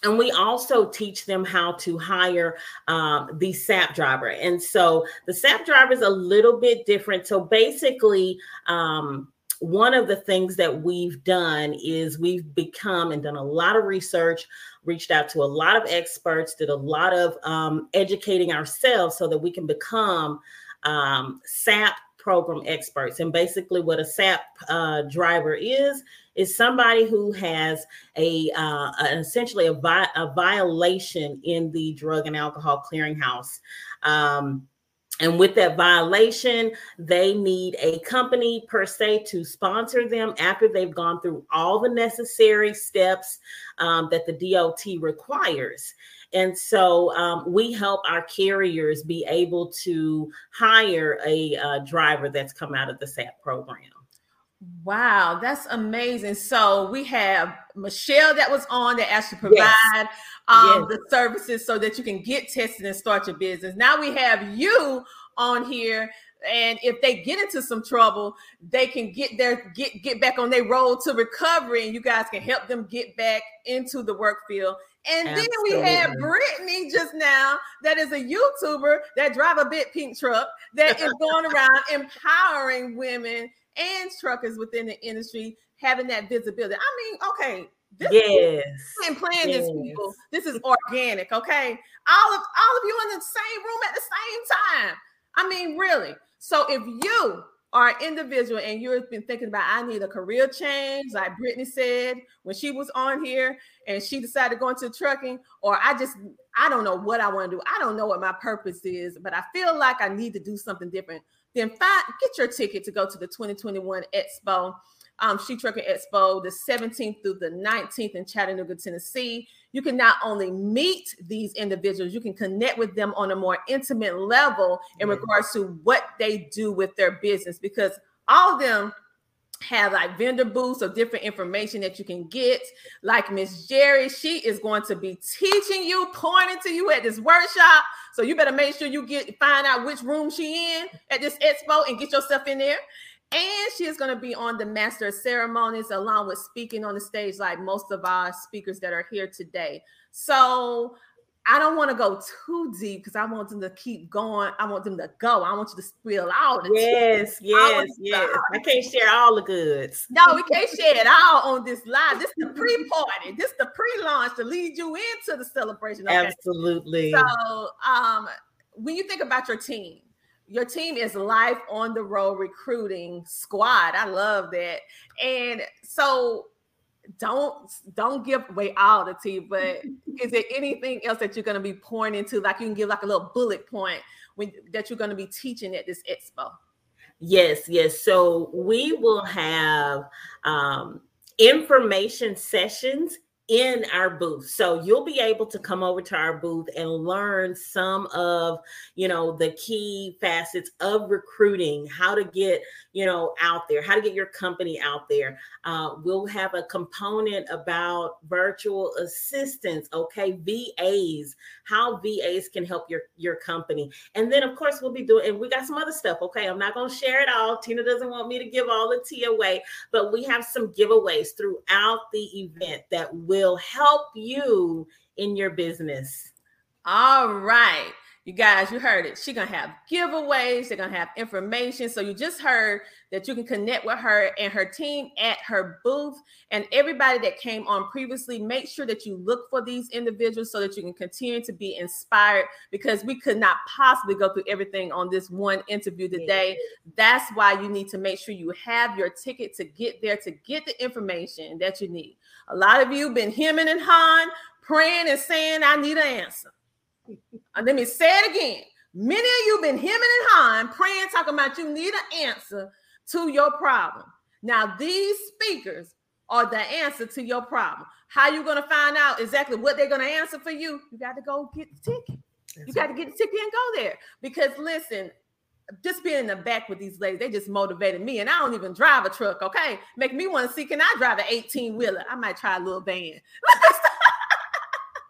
and we also teach them how to hire um, the SAP driver. And so the SAP driver is a little bit different. So basically, um, one of the things that we've done is we've become and done a lot of research, reached out to a lot of experts, did a lot of um, educating ourselves so that we can become um, SAP program experts. And basically, what a SAP uh, driver is is somebody who has a uh, essentially a, vi- a, violation in the drug and alcohol clearinghouse. Um, and with that violation, they need a company per se to sponsor them after they've gone through all the necessary steps um, that the DOT requires. And so um, we help our carriers be able to hire a uh, driver that's come out of the SAP program. Wow, that's amazing. So we have Michelle that was on that actually provide yes. Um, yes. the services so that you can get tested and start your business. Now we have you on here and if they get into some trouble they can get their get get back on their road to recovery and you guys can help them get back into the work field and Absolutely. then we have Brittney just now, that is a YouTuber that drive a big pink truck that is going around empowering women and truckers within the industry having that visibility. I mean, okay, this yes, and playing yes. this people. This is organic, okay? All of all of you in the same room at the same time. I mean, really. So if you are an individual and you've been thinking about I need a career change, like Brittney said when she was on here and she decided to go into trucking, or I just I don't know what I want to do. I don't know what my purpose is, but I feel like I need to do something different. Then find get your ticket to go to the 2021 Expo um, She Trucking Expo, the 17th through the 19th in Chattanooga, Tennessee. You can not only meet these individuals, you can connect with them on a more intimate level in regards to what they do with their business because all of them have like vendor booths of different information that you can get. Like Miss Jerri, she is going to be teaching you, pointing to you at this workshop. So you better make sure you get find out which room she in at this expo and get yourself in there. And she is going to be on the master ceremonies along with speaking on the stage like most of our speakers that are here today. So I don't want to go too deep because I want them to keep going. I want them to go. I want you to spill out. Yes, yes, yes. I can't share all the goods. No, we can't share it all on this live. This is the pre-party. This is the pre-launch to lead you into the celebration. Okay? Absolutely. So um when you think about your team, your team is life on the road recruiting squad. I love that. And so don't don't give away all the tea, but is there anything else that you're going to be pouring into? Like you can give like a little bullet point when that you're going to be teaching at this expo. Yes, yes. So we will have um, information sessions in our booth. So you'll be able to come over to our booth and learn some of, you know, the key facets of recruiting, how to get, you know, out there, how to get your company out there. Uh, we'll have a component about virtual assistants, okay, VAs, how VAs can help your your company. And then of course we'll be doing and we got some other stuff, okay? I'm not going to share it all. Tina doesn't want me to give all the tea away, but we have some giveaways throughout the event that will help you in your business. All right. You guys, you heard it. She's gonna have giveaways, they're gonna have information. So you just heard that you can connect with her and her team at her booth. And everybody that came on previously, make sure that you look for these individuals so that you can continue to be inspired because we could not possibly go through everything on this one interview today. That's why you need to make sure you have your ticket to get there to get the information that you need. A lot of you been hemming and hawing, praying and saying, I need an answer. And <laughs> uh, let me say it again. Many of you been hemming and hawing, praying, talking about you need an answer to your problem. Now, these speakers are the answer to your problem. How you going to find out exactly what they're going to answer for you? You got to go get the ticket. you got to get the ticket and go there. Because listen, just being in the back with these ladies, they just motivated me. And I don't even drive a truck, okay? Make me want to see, can I drive an 18 wheeler? I might try a little van. <laughs>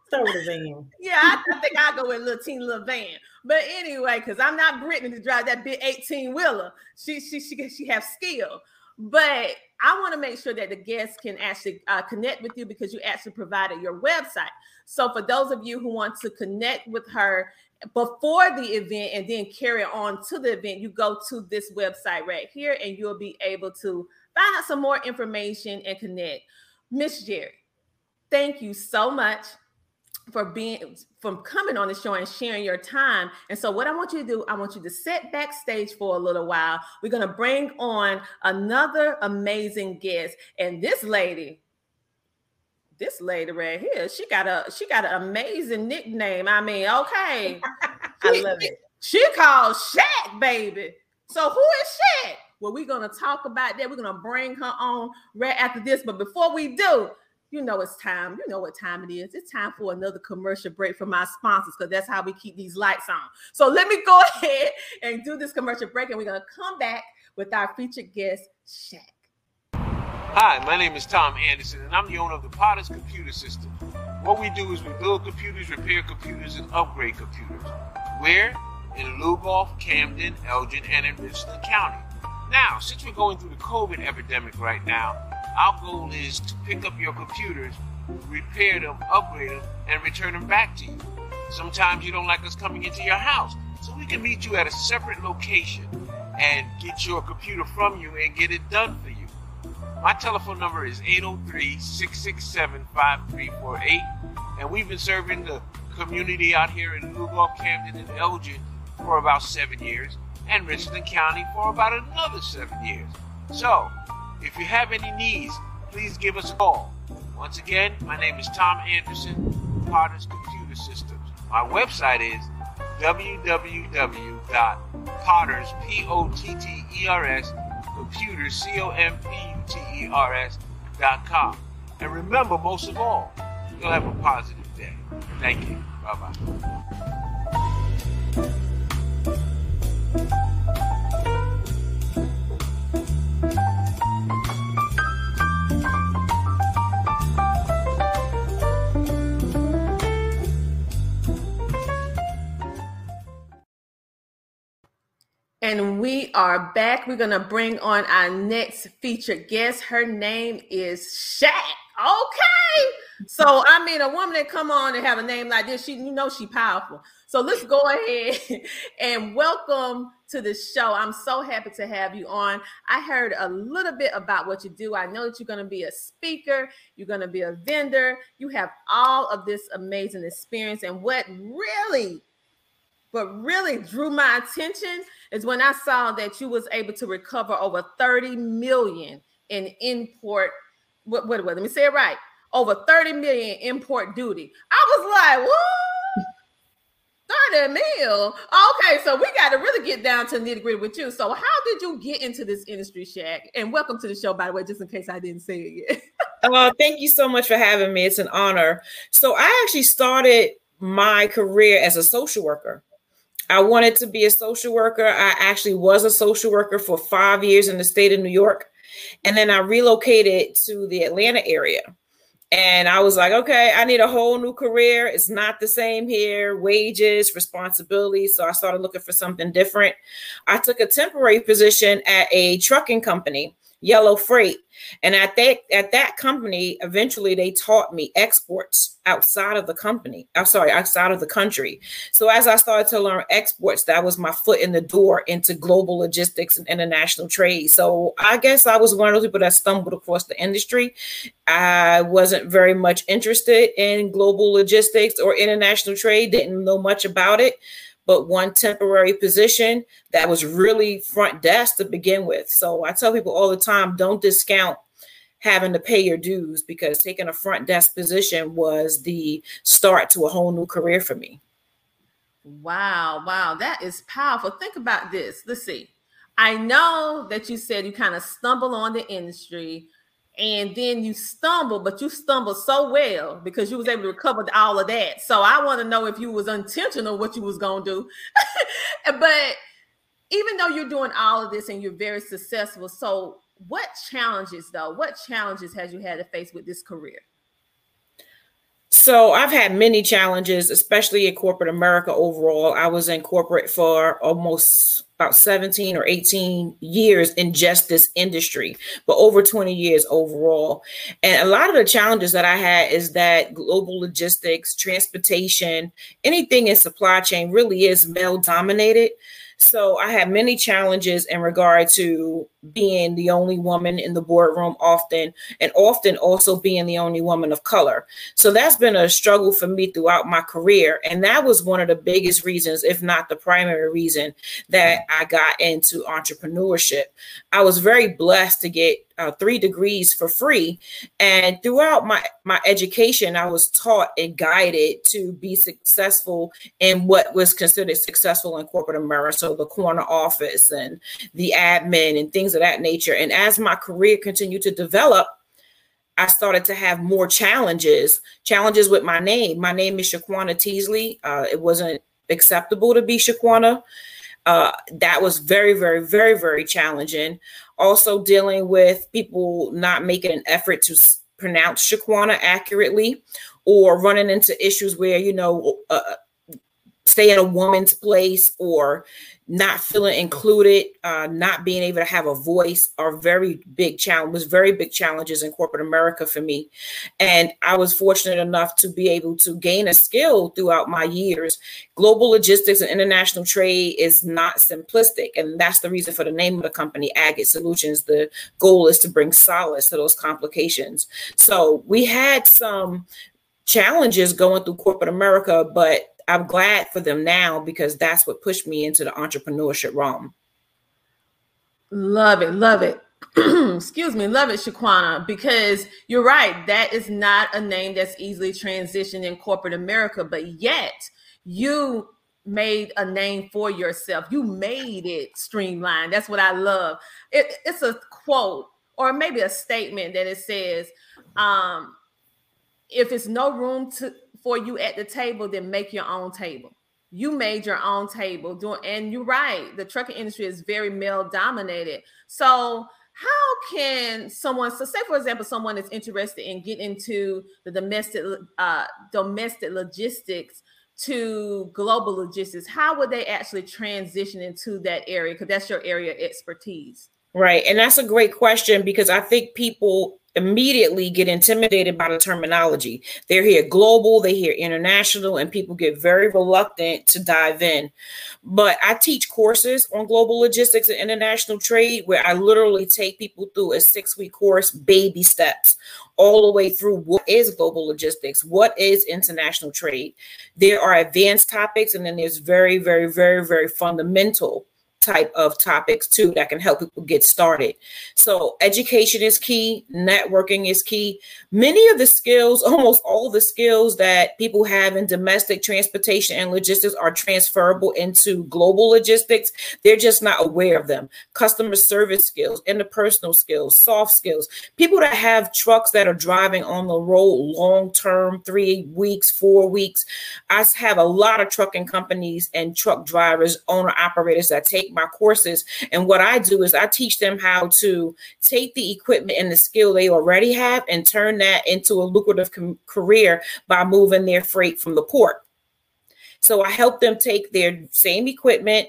Start with a van. Yeah, I, I think I'll go with a little teeny little van. But anyway, because I'm not Brittney to drive that big 18 wheeler. She she she she have skill. but I want to make sure that the guests can actually uh, connect with you because you actually provided your website. So for those of you who want to connect with her before the event and then carry on to the event, you go to this website right here and you'll be able to find out some more information and connect. Miss Jerri, thank you so much for being from coming on the show and sharing your time. And so what I want you to do, I want you to sit backstage for a little while. We're going to bring on another amazing guest. And this lady, this lady right here, she got a she got an amazing nickname. I mean, okay. <laughs> I love it. She called Shaq, baby. So who is Shaq? Well, we're gonna talk about that. We're gonna bring her on right after this. But before we do, you know it's time. You know what time it is. It's time for another commercial break from my sponsors because that's how we keep these lights on. So let me go <laughs> ahead and do this commercial break, and we're gonna come back with our featured guest, Shaq. Hi, my name is Tom Anderson, and I'm the owner of the Potter's Computer System. What we do is we build computers, repair computers, and upgrade computers. Where? In Lugoff, Camden, Elgin, and in Richland County. Now, since we're going through the COVID epidemic right now, our goal is to pick up your computers, repair them, upgrade them, and return them back to you. Sometimes you don't like us coming into your house, so we can meet you at a separate location and get your computer from you and get it done for. My telephone number is 803 667 5348, and we've been serving the community out here in Lugoff, Camden, and Elgin for about seven years, and Richland County for about another seven years. So, if you have any needs, please give us a call. Once again, my name is Tom Anderson, Potter's Computer Systems. My website is computers, C-O-M-P-U-T-E-R-S dot com. And remember, most of all, you'll have a positive day. Thank you. Bye-bye. And we are back. We're going to bring on our next featured guest. Her name is Shaq. Okay. So, I mean, a woman that come on and have a name like this, she you know she powerful. So let's go ahead <laughs> and welcome to the show. I'm so happy to have you on. I heard a little bit about what you do. I know that you're going to be a speaker, you're going to be a vendor. You have all of this amazing experience. And what really, what really drew my attention is when I saw that you was able to recover over 30 million in import. What, what, what let me say it right. Over 30 million import duty. I was like, what? 30 mil. Okay, so we got to really get down to nitty gritty with you. So, how did you get into this industry, Shaq? And welcome to the show, by the way, just in case I didn't say it yet. <laughs> uh, thank you so much for having me. It's an honor. So, I actually started my career as a social worker. I wanted to be a social worker. I actually was a social worker for five years in the state of New York. And then I relocated to the Atlanta area. And I was like, okay, I need a whole new career. It's not the same here, wages, responsibilities. So I started looking for something different. I took a temporary position at a trucking company Yellow Freight. And at that at that company, eventually they taught me exports outside of the company. I'm sorry, outside of the country. So as I started to learn exports, that was my foot in the door into global logistics and international trade. So I guess I was one of those people that stumbled across the industry. I wasn't very much interested in global logistics or international trade, didn't know much about it but one temporary position that was really front desk to begin with. So I tell people all the time don't discount having to pay your dues because taking a front desk position was the start to a whole new career for me. Wow, wow, that is powerful. Think about this. Let's see. I know that you said you kind of stumble on the industry and then you stumble, but you stumble so well because you was able to recover all of that. So I want to know if you was intentional what you was gonna do. <laughs> but even though you're doing all of this and you're very successful, so what challenges though? What challenges has you had to face with this career? So I've had many challenges, especially in corporate America overall. I was in corporate for almost about 17 or 18 years in just this industry, but over 20 years overall. And a lot of the challenges that I had is that global logistics, transportation, anything in supply chain really is male dominated. So I had many challenges in regard to being the only woman in the boardroom often, and often also being the only woman of color. So that's been a struggle for me throughout my career. And that was one of the biggest reasons, if not the primary reason, that I got into entrepreneurship. I was very blessed to get uh, three degrees for free. And throughout my, my education, I was taught and guided to be successful in what was considered successful in corporate America. So the corner office and the admin and things of that nature. And as my career continued to develop, I started to have more challenges, challenges with my name. My name is Shaquana Teasley. Uh, it wasn't acceptable to be Shaquana. Uh, that was very, very, very, very challenging also dealing with people not making an effort to pronounce Shaquana accurately or running into issues where, you know, uh, stay in a woman's place or not feeling included, uh, not being able to have a voice are very big challenge was very big challenges in corporate America for me. And I was fortunate enough to be able to gain a skill throughout my years. Global logistics and international trade is not simplistic. And that's the reason for the name of the company, Agate Solutions. The goal is to bring solace to those complications. So we had some challenges going through corporate America, but I'm glad for them now because that's what pushed me into the entrepreneurship realm. Love it, love it. <clears throat> Excuse me, love it, Shaquana, because you're right. That is not a name that's easily transitioned in corporate America, but yet you made a name for yourself. You made it streamlined. That's what I love. It, it's a quote or maybe a statement that it says, um, if it's no room to for you at the table, then make your own table. You made your own table doing, and you're right. The trucking industry is very male dominated. So, how can someone? So, say for example, someone is interested in getting into the domestic uh, domestic logistics to global logistics. How would they actually transition into that area? Because that's your area of expertise. Right, and that's a great question because I think people immediately get intimidated by the terminology. They hear global, they hear international, and people get very reluctant to dive in. But I teach courses on global logistics and international trade where I literally take people through a six week course, baby steps, all the way through what is global logistics, what is international trade. There are advanced topics, and then there's very, very, very, very fundamental type of topics too that can help people get started. So education is key, networking is key. Many of the skills, <laughs> almost all the skills that people have in domestic transportation and logistics are transferable into global logistics. They're just not aware of them. Customer service skills, interpersonal skills, soft skills. People that have trucks that are driving on the road long term, 3 weeks, 4 weeks. I have a lot of trucking companies and truck drivers, owner operators that take take my courses. And what I do is I teach them how to take the equipment and the skill they already have and turn that into a lucrative com- career by moving their freight from the port. So I help them take their same equipment,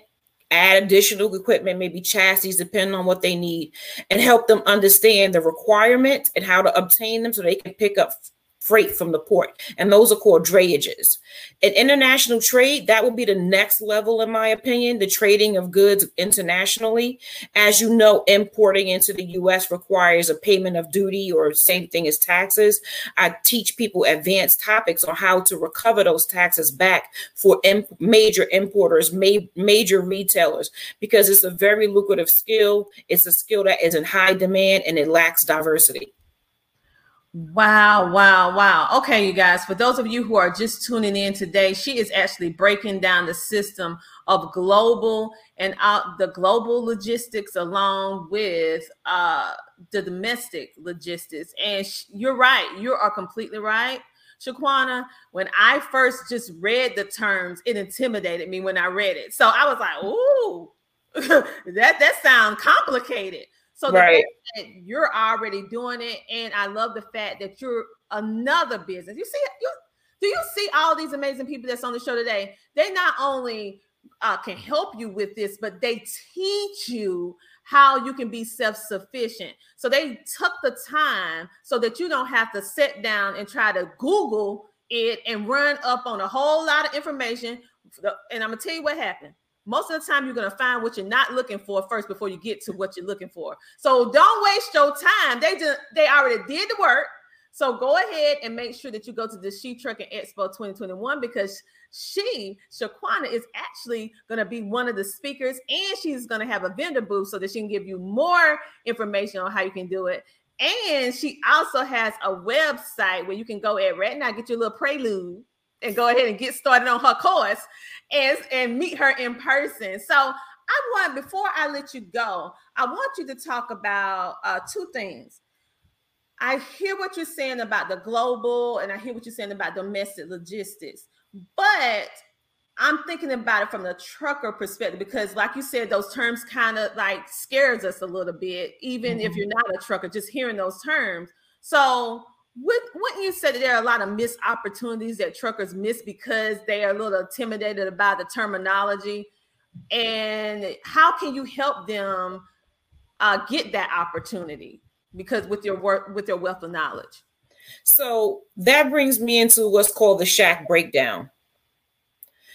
add additional equipment, maybe chassis, depending on what they need, and help them understand the requirements and how to obtain them so they can pick up freight from the port. And those are called drayages. In international trade, that would be the next level, in my opinion, the trading of goods internationally. As you know, importing into the US requires a payment of duty or same thing as taxes. I teach people advanced topics on how to recover those taxes back for imp- major importers, ma- major retailers, because it's a very lucrative skill. It's a skill that is in high demand and it lacks diversity. Wow, wow, wow. Okay, you guys, for those of you who are just tuning in today, she is actually breaking down the system of global and out the global logistics along with uh the domestic logistics. And sh- you're right, you are completely right. Shaquana, when I first just read the terms, it intimidated me when I read it. So I was like, ooh, <laughs> that that sounds complicated. So right. you're already doing it, and I love the fact that you're another business. You see, you do you see all these amazing people that's on the show today? They not only uh, can help you with this, but they teach you how you can be self-sufficient. So they took the time so that you don't have to sit down and try to Google it and run up on a whole lot of information. And I'm gonna tell you what happened. Most of the time, you're gonna find what you're not looking for first before you get to what you're looking for. So don't waste your time. They just they already did the work. So go ahead and make sure that you go to the She Trucking Expo 2021 because she, Shaquana, is actually going to be one of the speakers and she's going to have a vendor booth so that she can give you more information on how you can do it. And she also has a website where you can go at right now, get your little prelude and go ahead and get started on her course and, and meet her in person. So I want, before I let you go, I want you to talk about uh, two things. I hear what you're saying about the global, and I hear what you're saying about domestic logistics. But I'm thinking about it from the trucker perspective because, like you said, those terms kind of like scares us a little bit, even mm-hmm. if you're not a trucker, just hearing those terms. So, with what you say that there are a lot of missed opportunities that truckers miss because they are a little intimidated about the terminology. And how can you help them uh, get that opportunity? Because with your work, with your wealth of knowledge. So that brings me into what's called the Shaq breakdown.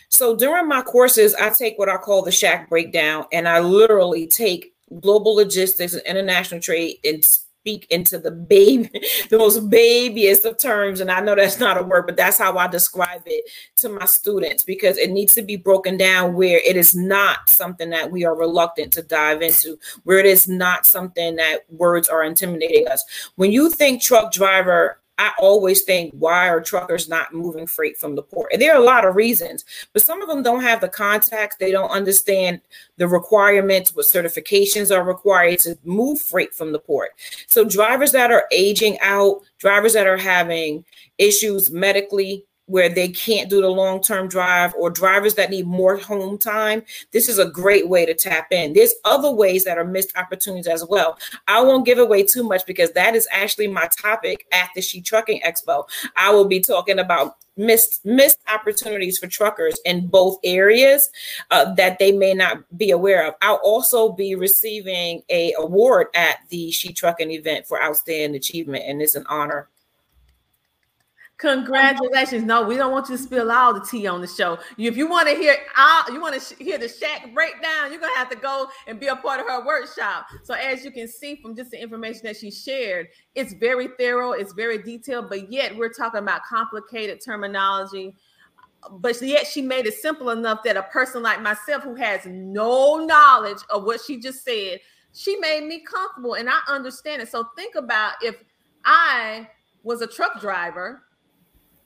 So during my courses, I take what I call the Shaq breakdown, and I literally take global logistics and international trade and speak into the baby, <laughs> the most babyest of terms. And I know that's not a word, but that's how I describe it to my students because it needs to be broken down where it is not something that we are reluctant to dive into, where it is not something that words are intimidating us. When you think truck driver, I always think, why are truckers not moving freight from the port? And there are a lot of reasons, but some of them don't have the contacts. They don't understand the requirements, what certifications are required to move freight from the port. So, drivers that are aging out, drivers that are having issues medically, where they can't do the long term drive or drivers that need more home time, this is a great way to tap in. There's other ways that are missed opportunities as well. I won't give away too much because that is actually my topic at the She Trucking Expo. I will be talking about missed missed opportunities for truckers in both areas uh, that they may not be aware of. I'll also be receiving a award at the She Trucking event for outstanding achievement, and it's an honor Congratulations. No, we don't want you to spill all the tea on the show. If you want to hear all, you want to hear the Shaq breakdown, you're going to have to go and be a part of her workshop. So as you can see from just the information that she shared, it's very thorough, it's very detailed, but yet we're talking about complicated terminology. But yet she made it simple enough that a person like myself who has no knowledge of what she just said, she made me comfortable and I understand it. So think about if I was a truck driver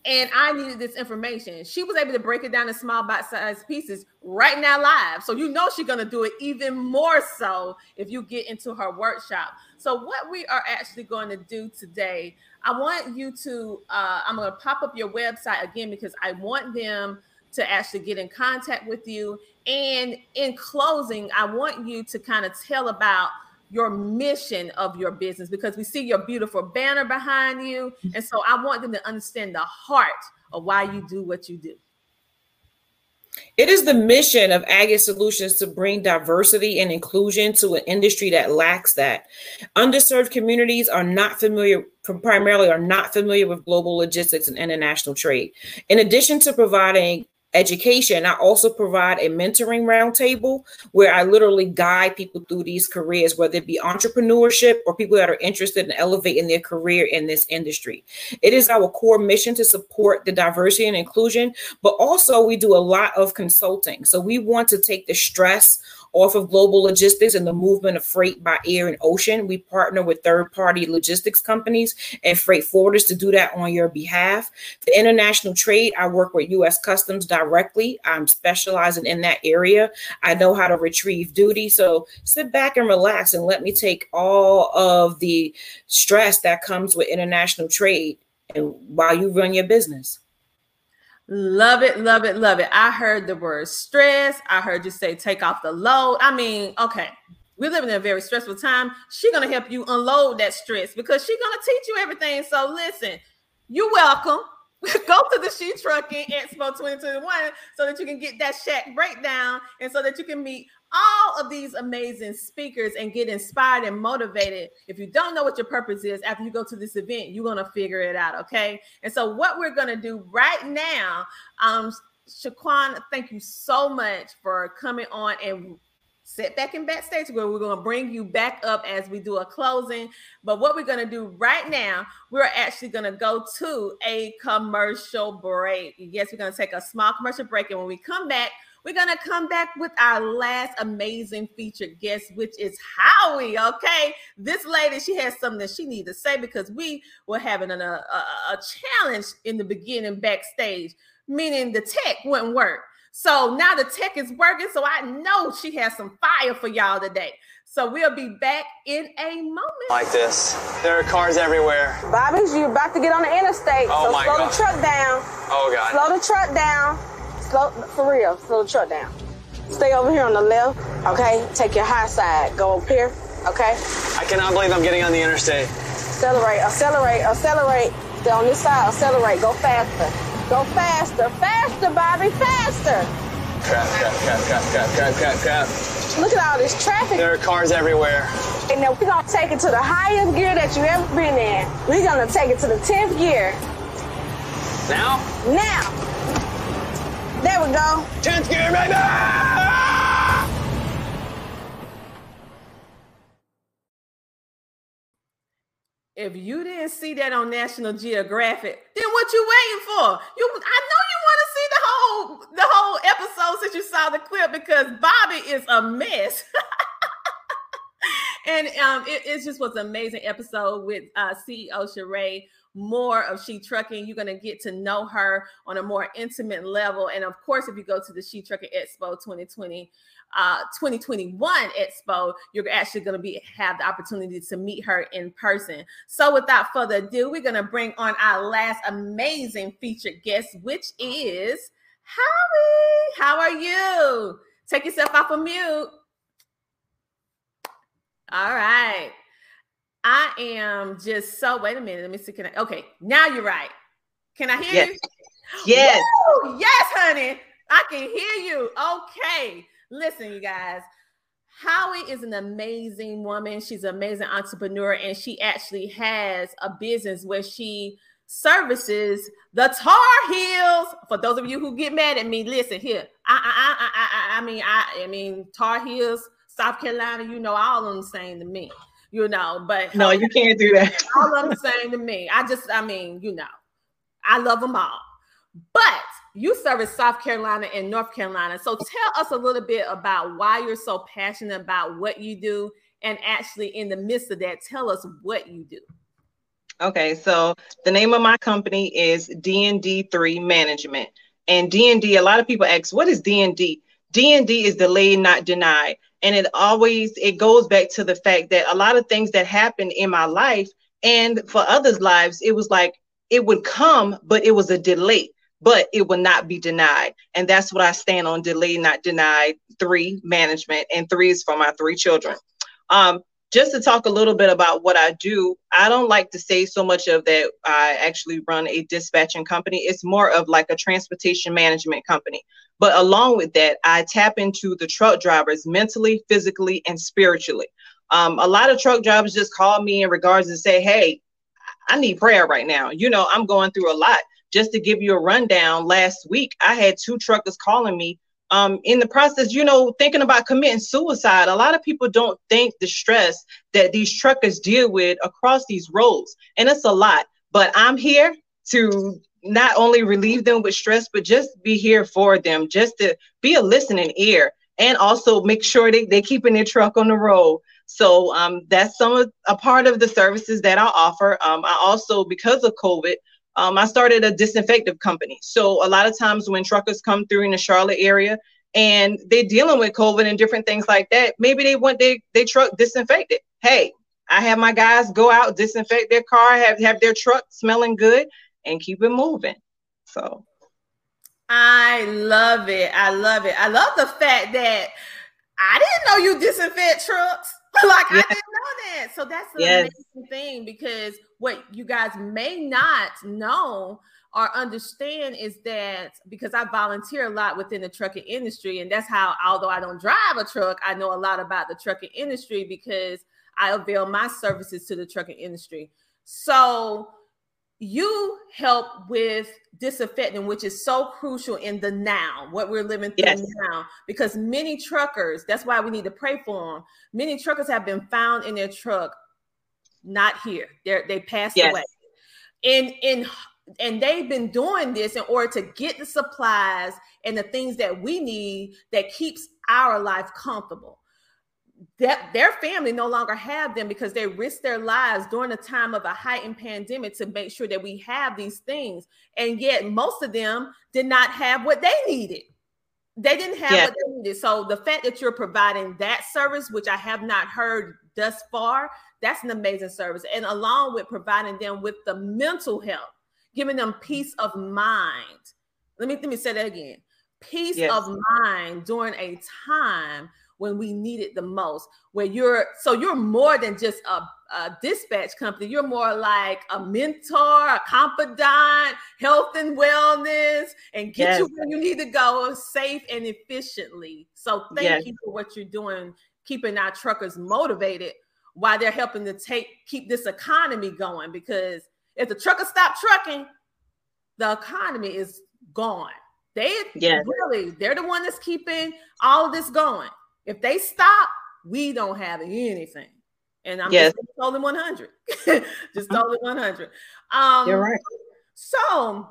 and I needed this information. She was able to break it down in small bite-sized pieces right now live. So you know she's gonna do it even more so if you get into her workshop. So what we are actually going to do today, I want you to uh, I'm gonna pop up your website again because I want them to actually get in contact with you. And in closing, I want you to kind of tell about your mission of your business because we see your beautiful banner behind you. And so I want them to understand the heart of why you do what you do. It is the mission of Agate Solutions to bring diversity and inclusion to an industry that lacks that. Underserved communities are not familiar, primarily are not familiar with global logistics and international trade. In addition to providing education. I also provide a mentoring roundtable where I literally guide people through these careers, whether it be entrepreneurship or people that are interested in elevating their career in this industry. It is our core mission to support the diversity and inclusion, but also we do a lot of consulting. So we want to take the stress off of global logistics and the movement of freight by air and ocean. We partner with third party logistics companies and freight forwarders to do that on your behalf. For international trade, I work with U.S. Customs directly. I'm specializing in that area. I know how to retrieve duty. So sit back and relax and let me take all of the stress that comes with international trade and while you run your business. Love it, love it, love it. I heard the word stress. I heard you say take off the load. I mean, okay, we're living in a very stressful time. She's gonna help you unload that stress because she's gonna teach you everything. So listen, you're welcome. <laughs> go to the She Trucking Expo 2021 so that you can get that Shaq breakdown and so that you can meet all of these amazing speakers and get inspired and motivated. If you don't know what your purpose is after you go to this event, you're going to figure it out. Okay. And so, what we're going to do right now, um, Shaquan, thank you so much for coming on and sit back in backstage where we're going to bring you back up as we do a closing. But what we're going to do right now, we're actually going to go to a commercial break. Yes, we're going to take a small commercial break. And when we come back, we're going to come back with our last amazing featured guest, which is Howie. Okay. This lady, she has something that she needs to say because we were having an, a, a, a challenge in the beginning backstage, meaning the tech wouldn't work. So now the tech is working. So I know she has some fire for y'all today. So we'll be back in a moment. Like this. There are cars everywhere. Bobby's, you're about to get on the interstate. Oh so my slow God. the truck down. Oh God. Slow the truck down. Slow for real. Slow the truck down. Stay over here on the left. Okay. Take your high side. Go up here. Okay. I cannot believe I'm getting on the interstate. Accelerate. Accelerate. Accelerate. Stay on this side. Accelerate. Go faster. Go faster. Faster, Bobby. Faster. Crap, crap, crap, crap, crap, crap, crap, crap. Look at all this traffic. There are cars everywhere. And now we're gonna take it to the highest gear that you ever been in. We're gonna take it to the 10th gear. Now? Now. There we go. 10th gear, baby! If you didn't see that on National Geographic, then what you waiting for? You, I know you want to see the whole the whole episode since you saw the clip because Bobby is a mess. <laughs> and um, it, it just was an amazing episode with uh, CEO Sheree. More of She Trucking. You're going to get to know her on a more intimate level. And of course, if you go to the She Trucking Expo 2020, uh, 2021 Expo, you're actually going to be have the opportunity to meet her in person. So, without further ado, we're going to bring on our last amazing featured guest, which is Howie. How are you? Take yourself off of mute. All right. I am just so. Wait a minute. Let me see. Can I? Okay, now you're right. Can I hear Yes. you? Yes. Woo! yes, honey. I can hear you. Okay. Listen, you guys. Howie is an amazing woman. She's an amazing entrepreneur, and she actually has a business where she services the Tar Heels. For those of you who get mad at me, listen here. I, I, I, I, I- mean, I, I mean, Tar Heels, South Carolina. You know, all of them saying to me. You know, but No, you can't do that. <laughs> all them saying to me. I just, I mean, you know, I love them all. But you service South Carolina and North Carolina. So tell us a little bit about why you're so passionate about what you do. And actually, in the midst of that, tell us what you do. Okay, so the name of my company is DND3 Management. And DND, a lot of people ask, what is DND? DND is delayed, not denied. And it always it goes back to the fact that a lot of things that happened in my life and for others' lives, it was like it would come, but it was a delay, but it will not be denied. And that's what I stand on delay not denied, three management, and three is for my three children. Um, just to talk a little bit about what I do, I don't like to say so much of that I actually run a dispatching company. It's more of like a transportation management company. But along with that, I tap into the truck drivers mentally, physically, and spiritually. Um, a lot of truck drivers just call me in regards to say, hey, I need prayer right now. You know, I'm going through a lot. Just to give you a rundown, last week I had two truckers calling me um, in the process, you know, thinking about committing suicide. A lot of people don't think the stress that these truckers deal with across these roads, and it's a lot. But I'm here to not only relieve them with stress, but just be here for them, just to be a listening ear, and also make sure they they keeping their truck on the road. So um, that's some of a part of the services that I offer. Um, I also, because of COVID, um, I started a disinfectant company. So a lot of times when truckers come through in the Charlotte area and they're dealing with COVID and different things like that, maybe they want their they truck disinfected. Hey, I have my guys go out, disinfect their car, have have their truck smelling good, and keep it moving. So I love it. I love it. I love the fact that I didn't know you disinfect trucks. <laughs> like I didn't know that. So that's the Yes. amazing thing because what you guys may not know or understand is that because I volunteer a lot within the trucking industry, and that's how, although I don't drive a truck, I know a lot about the trucking industry because I avail my services to the trucking industry. So you help with disinfecting, which is so crucial in the now, what we're living through yes. now, because many truckers, that's why we need to pray for them. Many truckers have been found in their truck, not here. They're, they passed yes. away. And and and they've been doing this in order to get the supplies and the things that we need that keeps our life comfortable that their family no longer have them because they risk their lives during a time of a heightened pandemic to make sure that we have these things. And yet most of them did not have what they needed. They didn't have yeah. what they needed. So the fact that you're providing that service which i have not heard thus far that's an amazing service. And along with providing them with the mental health giving them peace of mind. Let me let me say that again. Peace yes. of mind during a time when we need it the most. Where you're so you're more than just a, a dispatch company. You're more like a mentor, a confidant, health and wellness, and get yes. you where you need to go safe and efficiently. So thank yes. you for what you're doing, keeping our truckers motivated while they're helping to take keep this economy going. Because if the truckers stop trucking, the economy is gone. They yes. really they're the one that's keeping all of this going. If they stop, we don't have anything. And I'm yes. just only 100. <laughs> just only 100. Um, You're right. So,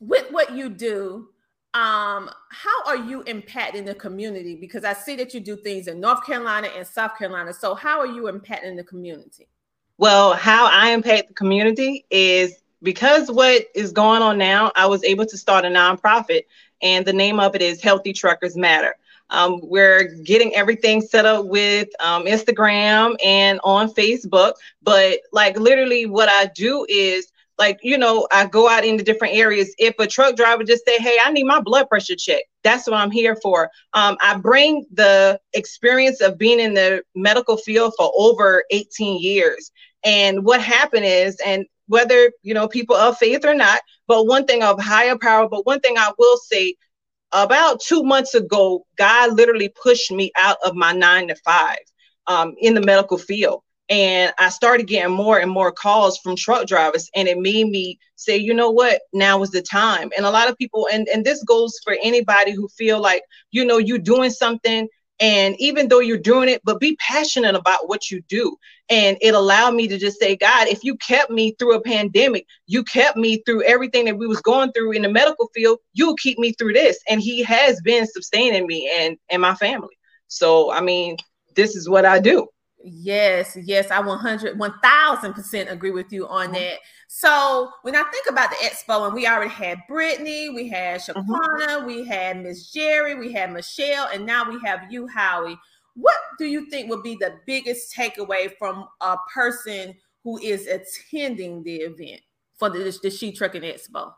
with what you do, um, how are you impacting the community? Because I see that you do things in North Carolina and South Carolina. So, how are you impacting the community? Well, how I impact the community is because what is going on now, I was able to start a nonprofit, and the name of it is Healthy Truckers Matter. Um, we're getting everything set up with um, Instagram and on Facebook. But like literally, what I do is like you know I go out into different areas. If a truck driver just say, "Hey, I need my blood pressure check that's what I'm here for. Um, I bring the experience of being in the medical field for over 18 years. And what happened is, and whether you know people of faith or not, but one thing of higher power. But one thing I will say about two months ago, God literally pushed me out of my nine to five um, in the medical field. And I started getting more and more calls from truck drivers, and it made me say, you know what, now is the time. And a lot of people, and, and this goes for anybody who feel like, you know, you're doing something and even though you're doing it, but be passionate about what you do. And it allowed me to just say, God, if you kept me through a pandemic, you kept me through everything that we was going through in the medical field, you'll keep me through this. And he has been sustaining me and, and my family. So, I mean, this is what I do. Yes, yes, I 100, 1000% agree with you on mm-hmm. that. So when I think about the expo, and we already had Brittney, we had mm-hmm. Shaquana, mm-hmm. we had Miss Jerri, we had Michelle, and now we have you, Howie. What do you think would be the biggest takeaway from a person who is attending the event for the, the She Trucking Expo?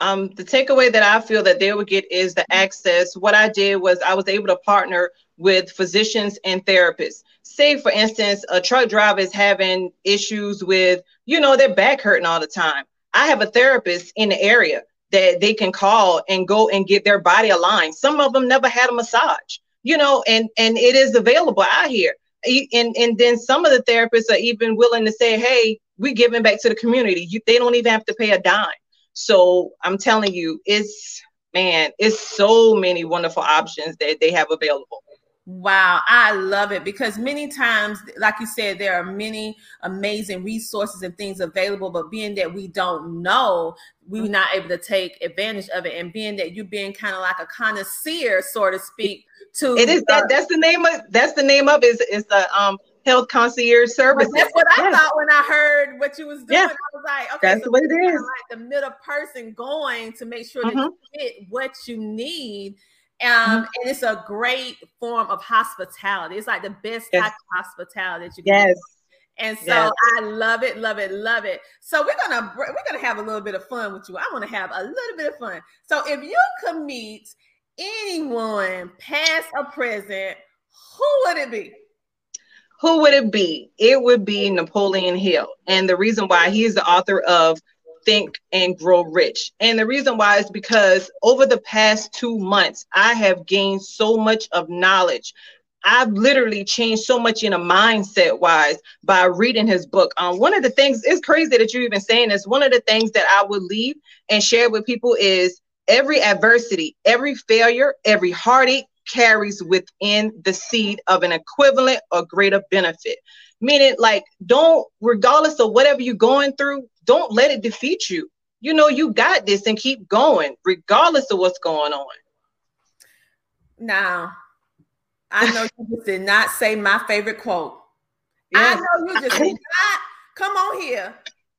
Um, the takeaway that I feel that they would get is the access. What I did was I was able to partner with physicians and therapists. Say, for instance, a truck driver is having issues with, you know, their back hurting all the time. I have a therapist in the area that they can call and go and get their body aligned. Some of them never had a massage, you know, and and it is available out here. And and then some of the therapists are even willing to say, "Hey, we're giving back to the community. You, they don't even have to pay a dime." So I'm telling you, it's man, it's so many wonderful options that they have available. Wow, I love it because many times, like you said, there are many amazing resources and things available, but being that we don't know, we're mm-hmm. not able to take advantage of it. And being that you're being kind of like a connoisseur, so to speak, to it is that that's the name of that's the name of is is the um health concierge service. That's what I yes. thought when I heard what you was doing. Yes. I was like, okay, that's so what it is. Like the middle person going to make sure mm-hmm. that you get what you need um, mm-hmm. and it's a great form of hospitality. It's like the best yes. type of hospitality that you can. Yes. And so yes. I love it, love it, love it. So we're gonna we're gonna have a little bit of fun with you. I want to have a little bit of fun. So if you could meet anyone, past or present, who would it be? Who would it be? It would be Napoleon Hill, and the reason why he is the author of think and grow rich. And the reason why is because over the past two months, I have gained so much of knowledge. I've literally changed so much in a mindset wise by reading his book. Um, one of the things is crazy that you're even saying this. One of the things that I would leave and share with people is every adversity, every failure, every heartache carries within the seed of an equivalent or greater benefit. Meaning, like, don't, regardless of whatever you're going through, don't let it defeat you. You know, you got this and keep going, regardless of what's going on. Now, I know you just did not say my favorite quote. Yes. I know you just did not come on here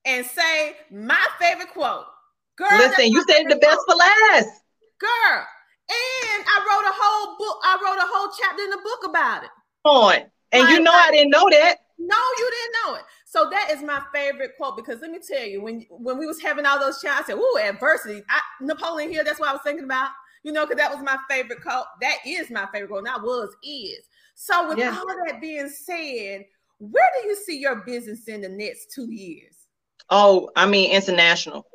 and say my favorite quote. Girl, listen, you said the best quote. for last. Girl, and I wrote a whole book. I wrote a whole chapter in the book about it. On. And you know I didn't know that. No, you didn't know it. So that is my favorite quote because let me tell you, when when we was having all those chats, I said, "Ooh, adversity." I, Napoleon Hill. That's what I was thinking about. You know, because that was my favorite quote. That is my favorite quote. Not was is. So with yeah. all of that being said, where do you see your business in the next two years? Oh, I mean international,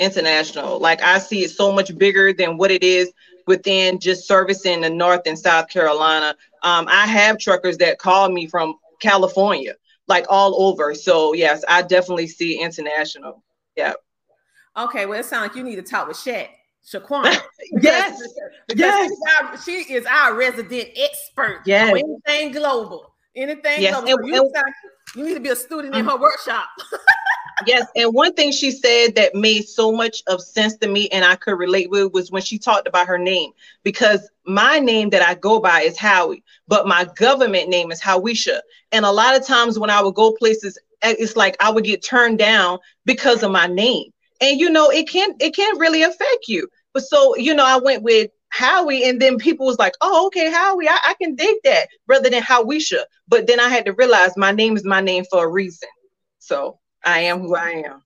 international. Like I see it so much bigger than what it is within just servicing the North and South Carolina. Um, I have truckers that call me from California, like all over. So yes, I definitely see international. Yeah. Okay, well, it sounds like you need to talk with Shaq. Shaquan. <laughs> yes. Because yes. Our, she is our resident expert. Yes. anything global. Anything yes. global. You, you, need to be a student in her workshop. <laughs> yes. And one thing she said that made so much of sense to me and I could relate with was when she talked about her name. Because my name that I go by is Howie, but my government name is Howishia. And a lot of times when I would go places, eh, it's like I would get turned down because of my name and you know it can it can really affect you but so you know i went with howie and then people was like oh okay howie i, I can dig that rather than howishia but then i had to realize my name is my name for a reason so i am who i am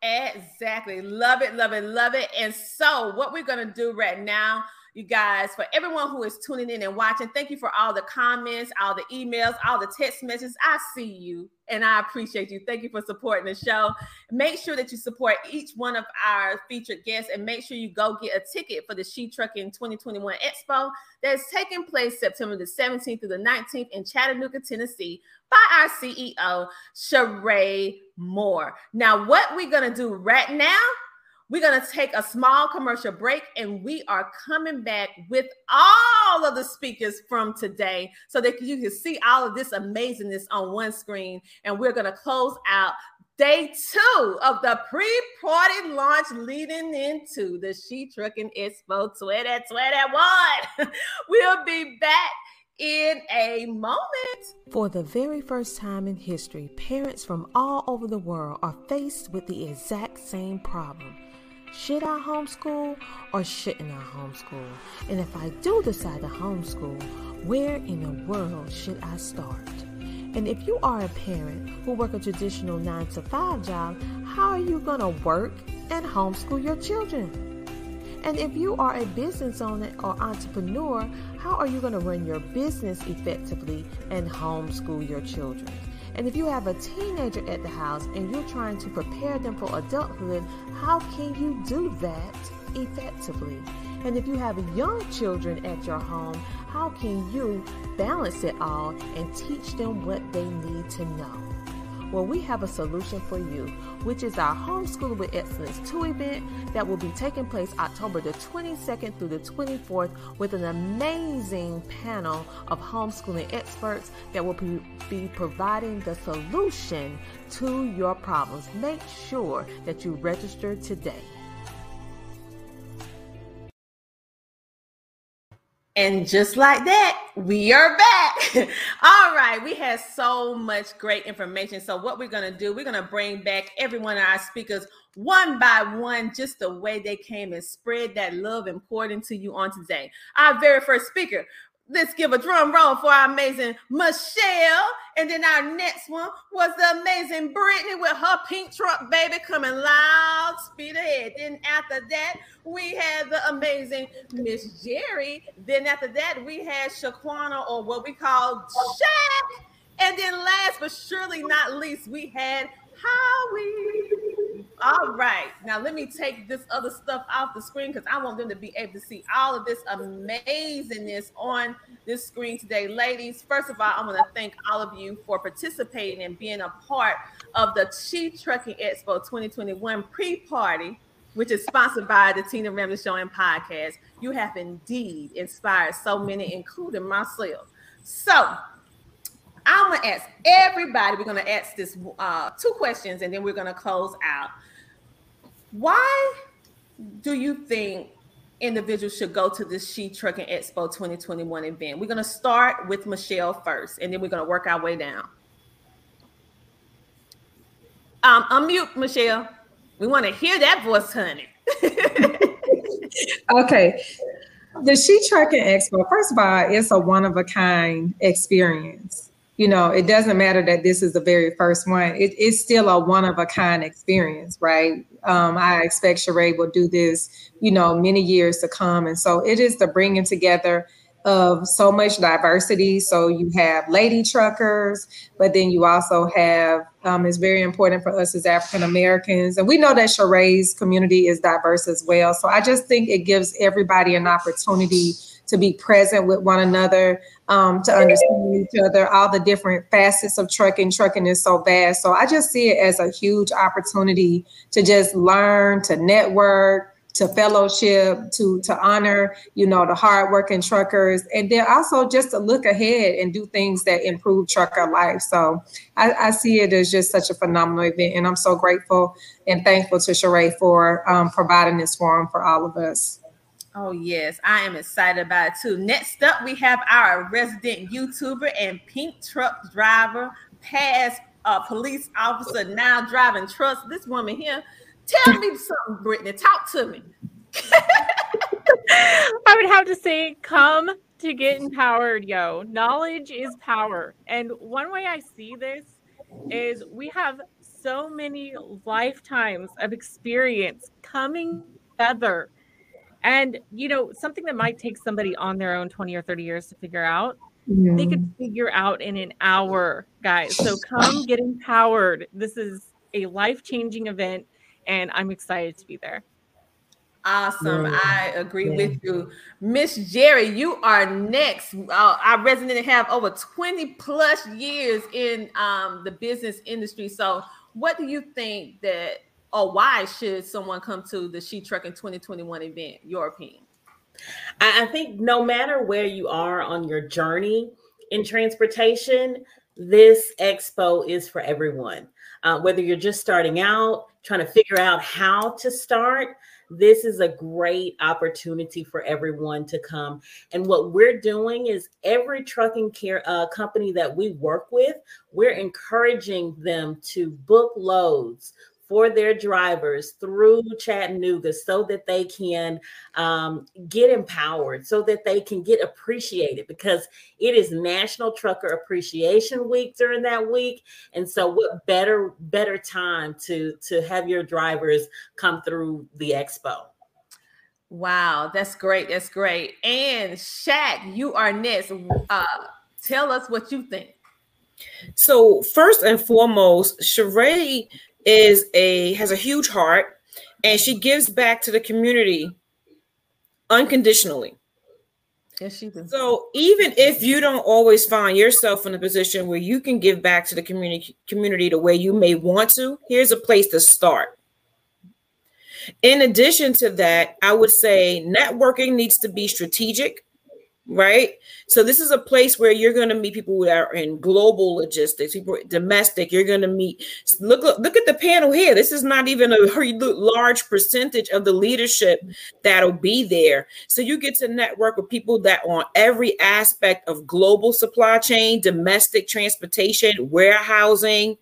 Exactly. Love it, love it, love it. And so, what we're going to do right now you guys, for everyone who is tuning in and watching. Thank you for all the comments, all the emails, all the text messages. I see you and I appreciate you. Thank you for supporting the show. Make sure that you support each one of our featured guests and make sure you go get a ticket for the She Trucking 2021 Expo that's taking place September the 17th through the 19th in Chattanooga, Tennessee by our CEO, Sheree Moore. Now, what we're going to do right now we're going to take a small commercial break and we are coming back with all of the speakers from today so that you can see all of this amazingness on one screen. And we're going to close out day two of the pre-party launch leading into the She Trucking Expo 2021. <laughs> we'll be back in a moment. For the very first time in history, parents from all over the world are faced with the exact same problem should I homeschool or shouldn't I homeschool? And if I do decide to homeschool, where in the world should I start? And if you are a parent who work a traditional 9 to 5 job, how are you going to work and homeschool your children? And if you are a business owner or entrepreneur, how are you going to run your business effectively and homeschool your children? And if you have a teenager at the house and you're trying to prepare them for adulthood, how can you do that effectively? And if you have young children at your home, how can you balance it all and teach them what they need to know? Well, we have a solution for you, which is our Homeschool with Excellence 2 event that will be taking place October the 22nd through the 24th with an amazing panel of homeschooling experts that will be providing the solution to your problems. Make sure that you register today. And just like that, we are back. <laughs> All right, we had so much great information. So, what we're going to do, we're going to bring back every one of our speakers one by one, just the way they came and spread that love and poured into you on today. Our very first speaker, Let's give a drum roll for our amazing Michelle. And then our next one was the amazing Brittney with her pink truck baby coming loud, speed ahead. Then after that, we had the amazing Miss Jerri. Then after that, we had Shaquana, or what we call Shaq. And then last but surely not least, we had Howie. All right. Now let me take this other stuff off the screen because I want them to be able to see all of this amazingness on this screen today. Ladies, first of all, I want to thank all of you for participating and being a part of the She Trucking Expo 2021 pre-party, which is sponsored by the Tina Ramsay Show and Podcast. You have indeed inspired so many, including myself. So I'm gonna ask everybody. We're gonna ask this uh, two questions, and then we're gonna close out. Why do you think individuals should go to this She Trucking Expo 2021 event? We're gonna start with Michelle first, and then we're gonna work our way down. Um, unmute Michelle. We want to hear that voice, honey. <laughs> okay. The She Trucking Expo, first of all, it's a one of a kind experience you know, it doesn't matter that this is the very first one. It, it's still a one of a kind experience, right? Um, I expect Sheree will do this, you know, many years to come. And so it is the bringing together of so much diversity. So you have lady truckers, but then you also have, um, it's very important for us as African Americans. And we know that Sheree's community is diverse as well. So I just think it gives everybody an opportunity to be present with one another, um, to understand each other, all the different facets of trucking. Trucking is so vast. So I just see it as a huge opportunity to just learn, to network, to fellowship, to to honor, you know, the hardworking truckers, and then also just to look ahead and do things that improve trucker life. So I, I see it as just such a phenomenal event, and I'm so grateful and thankful to Sheree for um, providing this forum for all of us. Oh, yes, I am excited about it too. Next up, we have our resident YouTuber and pink truck driver, past uh, police officer, now driving trucks. This woman here, tell me something, Brittney. Talk to me. <laughs> I would have to say, come to get empowered, yo. Knowledge is power. And one way I see this is we have so many lifetimes of experience coming together and you know, something that might take somebody on their own 20 or 30 years to figure out, yeah. they could figure out in an hour, guys. So come get empowered. This is a life-changing event, and I'm excited to be there. Awesome. Yeah. I agree yeah. with you. Miss Jerri, you are next. Uh, our resident have over 20 plus years in um, the business industry. So, what do you think that or why should someone come to the She Trucking 2021 event? Your opinion? I think no matter where you are on your journey in transportation, this expo is for everyone. Uh, whether you're just starting out, trying to figure out how to start, this is a great opportunity for everyone to come. And what we're doing is every trucking care uh, company that we work with, we're encouraging them to book loads for their drivers through Chattanooga so that they can um, get empowered, so that they can get appreciated because it is National Trucker Appreciation Week during that week. And so what better better time to to have your drivers come through the expo. Wow, that's great. That's great. And Shaq, you are next. Uh, tell us what you think. So first and foremost, Sheree is a has a huge heart and she gives back to the community unconditionally. Yes, she does. So even if you don't always find yourself in a position where you can give back to the community community the way you may want to, here's a place to start. In addition to that, I would say networking needs to be strategic right? So this is a place where you're going to meet people that are in global logistics, people domestic. You're going to meet. Look, look at the panel here. This is not even a <laughs> large percentage of the leadership that'll be there. So you get to network with people that on every aspect of global supply chain, domestic transportation, warehousing.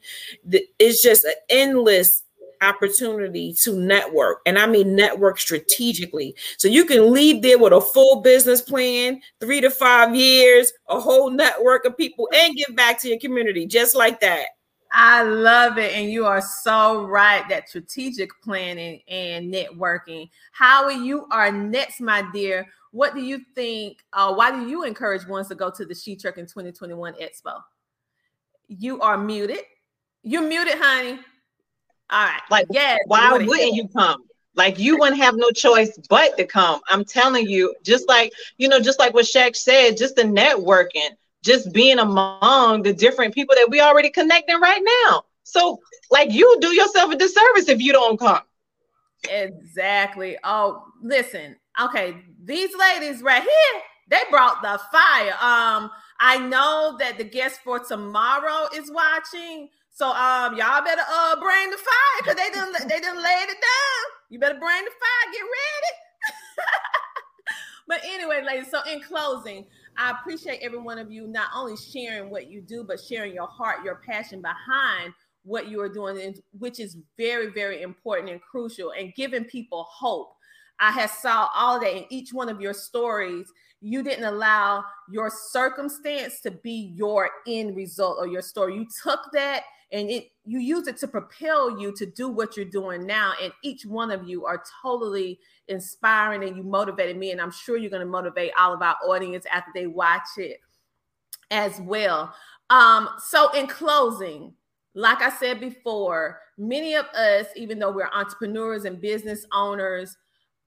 It's just an endless opportunity to network and i mean network strategically so you can leave there with a full business plan three to five years a whole network of people and give back to your community just like that I love it. And you are so right that strategic planning and networking. Howie, you are next, my dear. What do you think? Uh, why do you encourage ones to go to the She Trucking 2021 Expo? You are muted. You're muted, honey. All right. Like, yes. why wouldn't you come? Like you wouldn't have no choice but to come. I'm telling you, just like you know, just like what Shaq said, just the networking, just being among the different people that we already connecting right now. So, like, you do yourself a disservice if you don't come. Exactly. Oh, listen. Okay, these ladies right here, they brought the fire. Um, I know that the guest for tomorrow is watching. So um, y'all better uh bring the fire because they didn't they didn't laid it down. You better bring the fire, get ready. <laughs> but anyway, ladies, so in closing, I appreciate every one of you not only sharing what you do, but sharing your heart, your passion behind what you are doing, which is very, very important and crucial, and giving people hope. I have saw all that in each one of your stories. You didn't allow your circumstance to be your end result or your story. You took that and it you use it to propel you to do what you're doing now. And each one of you are totally inspiring and you motivated me. And I'm sure you're going to motivate all of our audience after they watch it as well. Um, so in closing, like I said before, many of us, even though we're entrepreneurs and business owners,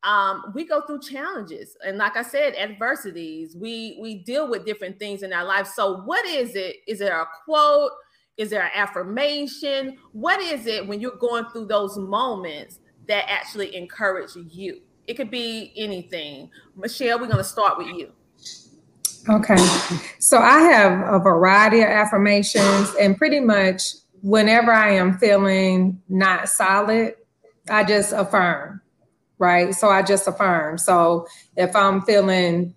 um, we go through challenges and like i said adversities we we deal with different things in our life so what is it is there a quote is there an affirmation? What is it when you're going through those moments that actually encourage you? It could be anything. Michelle we're going to start with you. Okay. So i have a variety of affirmations and pretty much whenever I am feeling not solid, I just affirm, right? So I just affirm. So if I'm feeling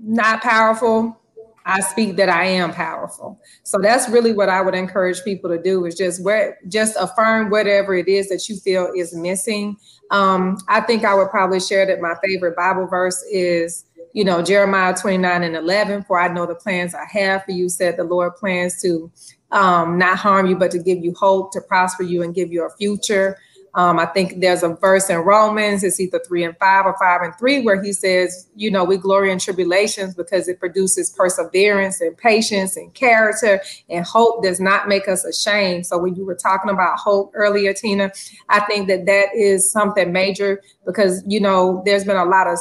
not powerful, I speak that I am powerful. So that's really what I would encourage people to do is just where just affirm whatever it is that you feel is missing. Um, I think I would probably share that my favorite Bible verse is, you know, Jeremiah 29 and 11, for I know the plans I have for you, said the Lord plans to um, not harm you, but to give you hope, to prosper you, and give you a future. Um, I think there's a verse in Romans, it's either three and five or five and three, where he says, you know, we glory in tribulations because it produces perseverance and patience and character, and hope does not make us ashamed. So, when you were talking about hope earlier, Tina, I think that that is something major because, you know, there's been a lot of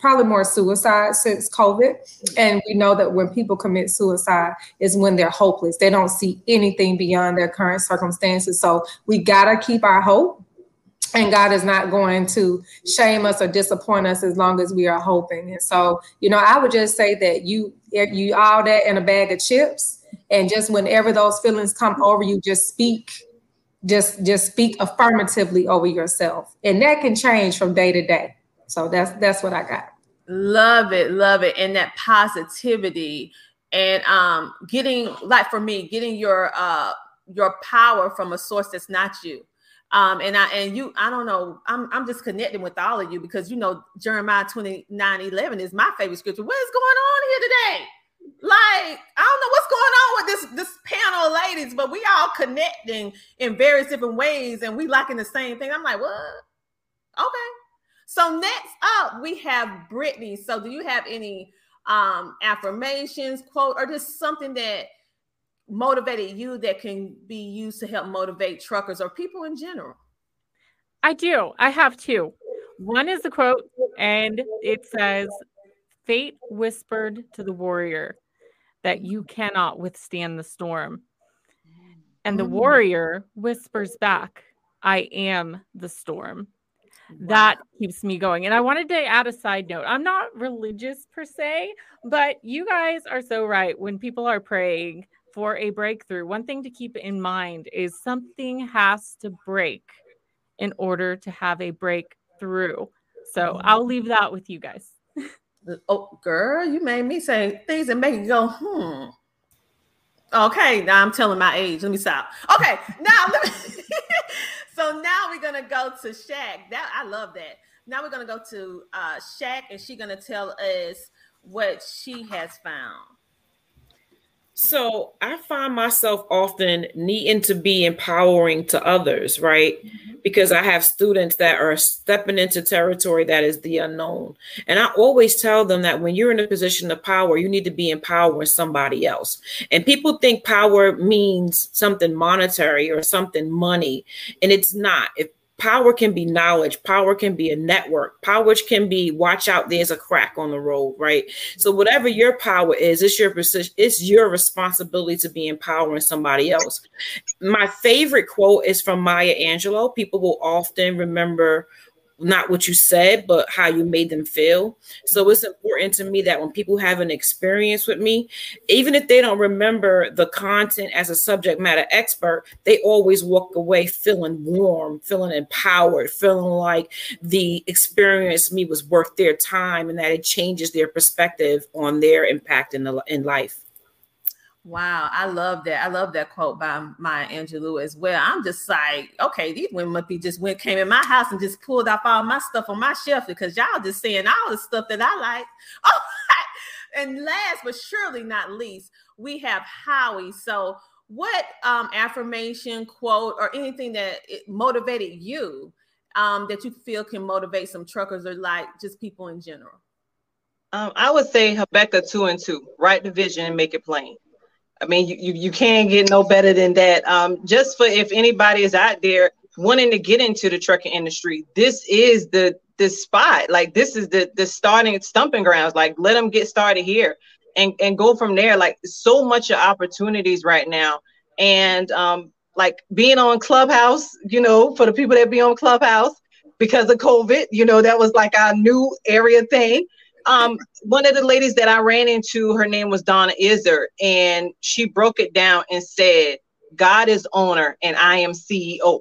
probably more suicide since COVID. And we know that when people commit suicide is when they're hopeless. They don't see anything beyond their current circumstances. So we got to keep our hope. And God is not going to shame us or disappoint us as long as we are hoping. And so, you know, I would just say that you you all that in a bag of chips, and just whenever those feelings come over you, just speak just just speak affirmatively over yourself and that can change from day to day so that's that's what I got. Love it, love it, and that positivity and um getting like for me, getting your uh your power from a source that's not you. Um, and I and you, I don't know, I'm I'm just connecting with all of you because you know Jeremiah 29 11 is my favorite scripture. What is going on here today? Like, I don't know what's going on with this this panel of ladies, but we all connecting in various different ways and we liking the same thing. I'm like, what? Okay. So next up, we have Brittney. So do you have any um, affirmations, quote, or just something that motivated you that can be used to help motivate truckers or people in general? I do. I have two. One is a quote, and it says, Fate whispered to the warrior that you cannot withstand the storm. And the mm. warrior whispers back, I am the storm that keeps me going. And I wanted to add a side note. I'm not religious per se, but you guys are so right. When people are praying for a breakthrough, one thing to keep in mind is something has to break in order to have a breakthrough. So. I'll leave that with you guys. <laughs> oh, girl, you made me say things that make you go, hmm. Okay, now I'm telling my age. Let me stop. Okay, now me <laughs> so now we're gonna go to Shaq. That I love that. Now we're gonna go to uh Shaq, and she's gonna tell us what she has found. So I find myself often needing to be empowering to others, right? Mm-hmm. Because I have students that are stepping into territory that is the unknown. And I always tell them that when you're in a position of power, you need to be empowering somebody else. And people think power means something monetary or something money, and it's not. If power can be knowledge. Power can be a network. Power can be watch out there's a crack on the road right? So whatever your power is it's your it's your responsibility to be empowering somebody else. My favorite quote is from maya angelou. People will often remember not what you said, but how you made them feel. So it's important to me that when people have an experience with me, even if they don't remember the content as a subject matter expert, they always walk away feeling warm, feeling empowered, feeling like the experience me was worth their time and that it changes their perspective on their impact in the in life. Wow, I love that. I love that quote by Maya Angelou as well. I'm just like, okay, these women must be just went came in my house and just pulled off all my stuff on my shelf because y'all just saying all the stuff that I like. <laughs> Oh, and last but surely not least, we have Howie. So, what um, affirmation, quote, or anything that motivated you um, that you feel can motivate some truckers or like just people in general? Um, I would say Habakkuk two and two. Write the vision and make it plain. I mean, you, you, you can't get no better than that. Um, just for if anybody is out there wanting to get into the trucking industry, this is the the spot. Like this is the the starting stumping grounds. Like let them get started here and and go from there. Like so much of opportunities right now. And um, like being on Clubhouse, you know, for the people that be on Clubhouse because of COVID, you know, that was like our new area thing um, one of the ladies that I ran into, her name was Donna Izzer, and she broke it down and said, God is owner and I am CEO.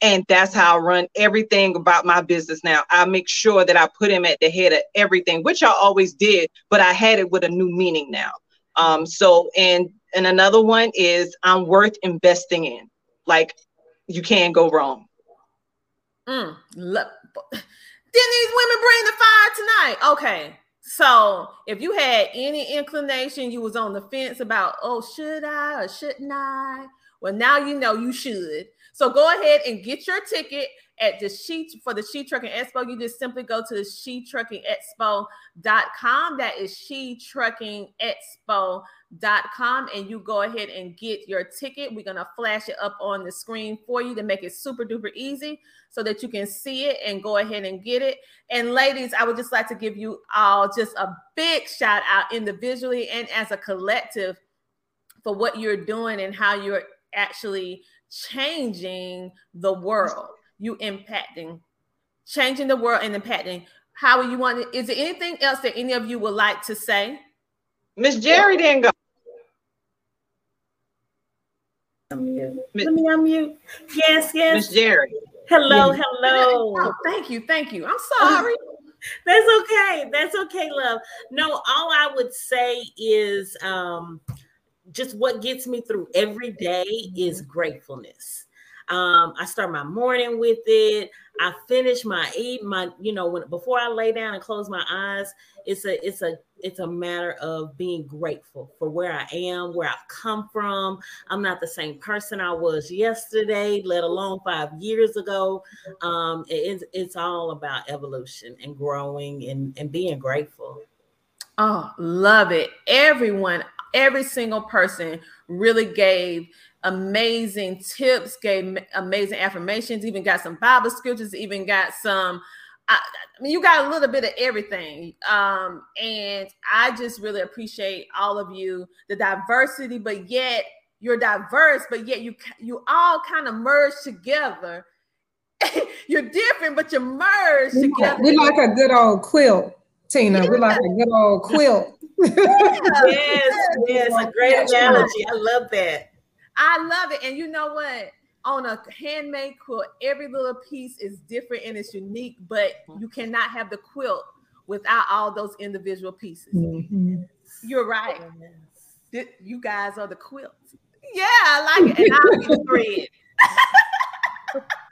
And that's how I run everything about my business now. I make sure that I put him at the head of everything, which I always did, but I had it with a new meaning now. Um, so and and another one is I'm worth investing in. Like you can't go wrong. Mm, didn't these women bring the fire tonight? Okay. So if you had any inclination, you was on the fence about, oh, should I or shouldn't I? Well, now you know you should. So go ahead and get your ticket at the sheet for the She Trucking Expo. You just simply go to the She Trucking Expo.com. That is She Trucking Expo.com. And you go ahead and get your ticket. We're going to flash it up on the screen for you to make it super duper easy so that you can see it and go ahead and get it. And ladies, I would just like to give you all just a big shout out individually and as a collective for what you're doing and how you're actually changing the world you impacting, changing the world and impacting. How are you want Is there anything else that any of you would like to say? Miss Jerri didn't go. Unmute. Let me unmute. Yes, yes. Miss Jerri. Hello, hello. Oh, thank you, thank you. I'm sorry. <laughs> That's okay. That's okay, love. No, all I would say is um, just what gets me through every day is gratefulness. Um, I start my morning with it. I finish my eat my, you know, when before I lay down and close my eyes, it's a it's a it's a matter of being grateful for where I am, where I've come from. I'm not the same person I was yesterday, let alone five years ago. Um, it's it's all about evolution and growing and, and being grateful. Oh, love it. Everyone, every single person really gave amazing tips, gave amazing affirmations, even got some Bible scriptures, even got some. I, I mean, you got a little bit of everything. Um, and I just really appreciate all of you, the diversity, but yet you're diverse, but yet you you all kind of merge together. <laughs> you're different, but you merge we together. we like a good old quilt, Tina. Yeah. We like a good old quilt. <laughs> yes, yes, a <laughs> great analogy. I love that. I love it. And you know what? On a handmade quilt, every little piece is different and it's unique, but you cannot have the quilt without all those individual pieces. Mm-hmm. You're right. You guys are the quilt. Yeah, I like it. And I'll <laughs> be the thread. <laughs>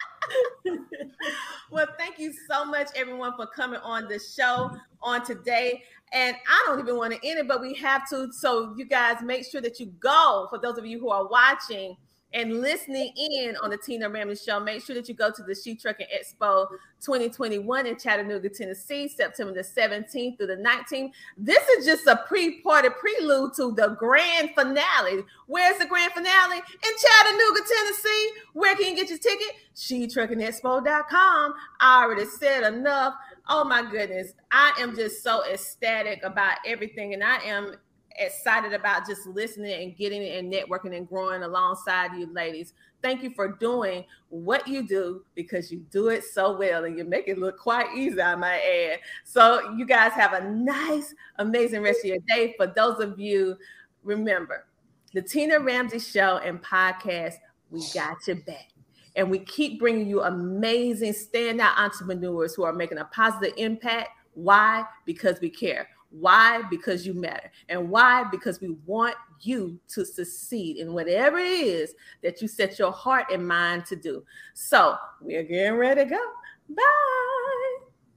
<laughs> well, thank you so much, everyone, for coming on the show on today. And I don't even want to end it, but we have to. So, you guys make sure that you go. For those of you who are watching, and listening in on the Tina Ramsay Show, make sure that you go to the She Trucking Expo 2021 in Chattanooga, Tennessee, September the 17th through the 19th. This is just a pre-party prelude to the grand finale. Where's the grand finale? In Chattanooga, Tennessee. Where can you get your ticket? SheTruckingExpo.com. I already said enough. Oh my goodness. I am just so ecstatic about everything, and I am excited about just listening and getting and networking and growing alongside you ladies. Thank you for doing what you do because you do it so well and you make it look quite easy, I might add. So, you guys have a nice, amazing rest of your day. For those of you, remember the Tina Ramsay Show and podcast, we got your back. And we keep bringing you amazing standout entrepreneurs who are making a positive impact. Why? Because we care. Why? Because you matter. And why? Because we want you to succeed in whatever it is that you set your heart and mind to do. So we're getting ready to go. Bye.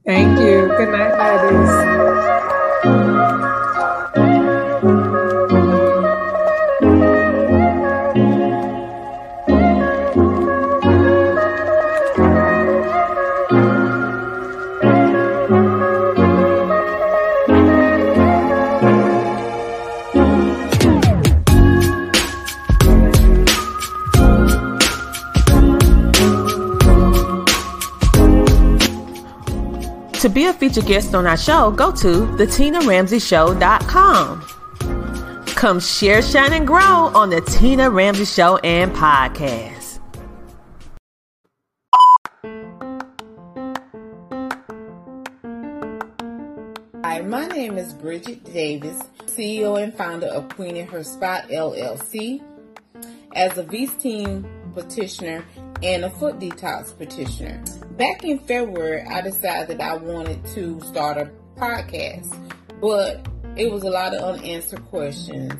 Thank you. Good night, ladies. To be a featured guest on our show, go to thetinaramsayshow.com. Come share, shine, and grow on the Tina Ramsay Show and podcast. Hi, my name is Bridget Davis, CEO and founder of Queen in Her Spot LLC. As a V-steam petitioner and a foot detox petitioner. Back in February, I decided that I wanted to start a podcast, but it was a lot of unanswered questions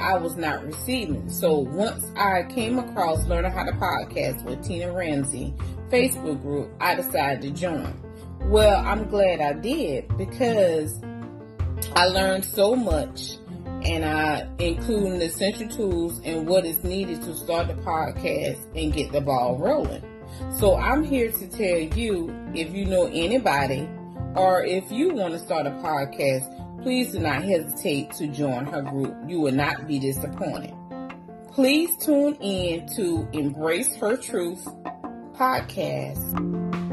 I was not receiving. So once I came across Learning How to Podcast with Tina Ramsay Facebook group, I decided to join. Well, I'm glad I did because I learned so much and I including the essential tools and what is needed to start the podcast and get the ball rolling. So I'm here to tell you if you know anybody or if you want to start a podcast, please do not hesitate to join her group. You will not be disappointed. Please tune in to Embrace Her Truth podcast.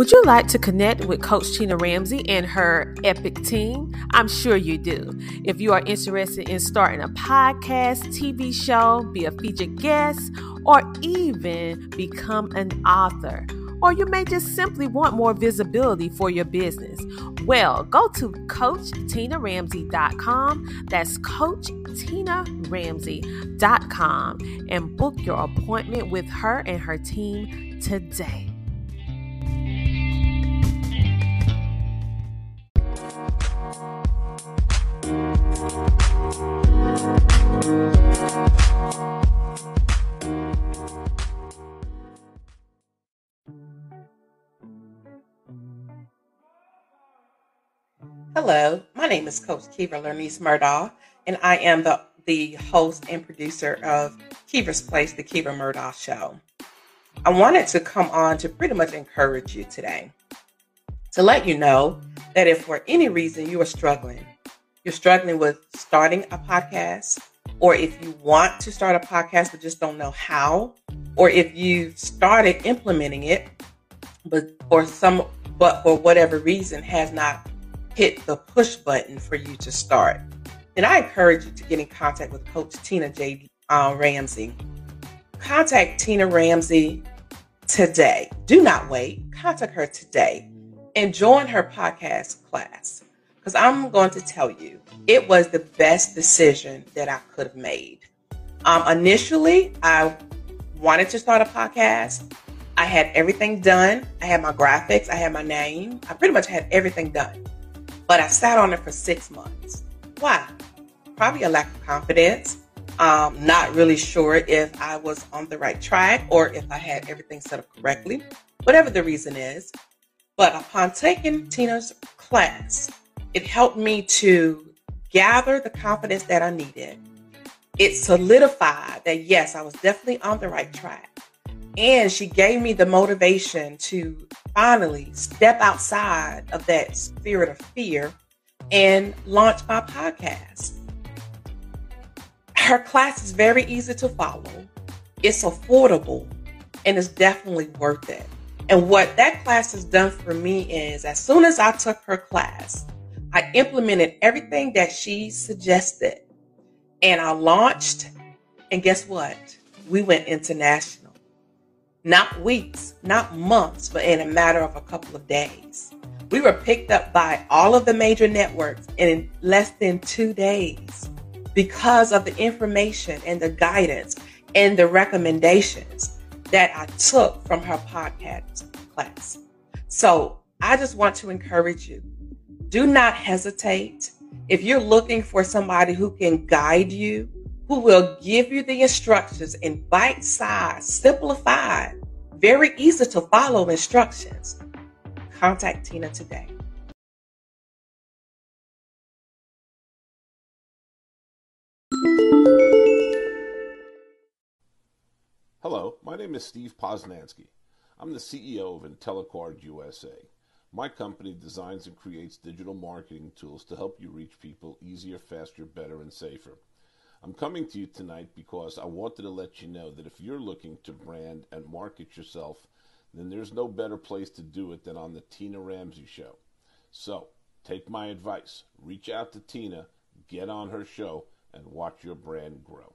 Would you like to connect with Coach Tina Ramsay and her epic team? I'm sure you do. If you are interested in starting a podcast, TV show, be a featured guest, or even become an author, or you may just simply want more visibility for your business. Well, go to CoachTinaRamsay.com. That's CoachTinaRamsay.com and book your appointment with her and her team today. Hello, my name is Coach Kiva Lernice Murdaugh, and I am the, the host and producer of Kiva's Place, the Kiva Murdaugh Show. I wanted to come on to pretty much encourage you today to let you know that if for any reason you are struggling, you're struggling with starting a podcast, or if you want to start a podcast but just don't know how, or if you've started implementing it, but for some but for whatever reason has not hit the push button for you to start, then I encourage you to get in contact with Coach Tina J. Uh, Ramsay. Contact Tina Ramsay today. Do not wait. Contact her today and join her podcast class. Because I'm going to tell you, it was the best decision that I could have made. Um, initially, I wanted to start a podcast. I had everything done. I had my graphics, I had my name. I pretty much had everything done. But I sat on it for six months. Why? Probably a lack of confidence. Um, not really sure if I was on the right track or if I had everything set up correctly, whatever the reason is. But upon taking Tina's class, it helped me to gather the confidence that I needed. It solidified that yes, I was definitely on the right track. And she gave me the motivation to finally step outside of that spirit of fear and launch my podcast. Her class is very easy to follow, it's affordable, and it's definitely worth it. And what that class has done for me is as soon as I took her class, I implemented everything that she suggested and I launched. And guess what? We went international. Not weeks, not months, but in a matter of a couple of days. We were picked up by all of the major networks in less than two days because of the information and the guidance and the recommendations that I took from her podcast class. So I just want to encourage you do not hesitate. If you're looking for somebody who can guide you, who will give you the instructions in bite size, simplified, very easy to follow instructions, contact Tina today. Hello, my name is Steve Poznansky. I'm the CEO of IntelliCard USA. My company designs and creates digital marketing tools to help you reach people easier, faster, better, and safer. I'm coming to you tonight because I wanted to let you know that if you're looking to brand and market yourself, then there's no better place to do it than on the Tina Ramsay Show. So, take my advice, reach out to Tina, get on her show, and watch your brand grow.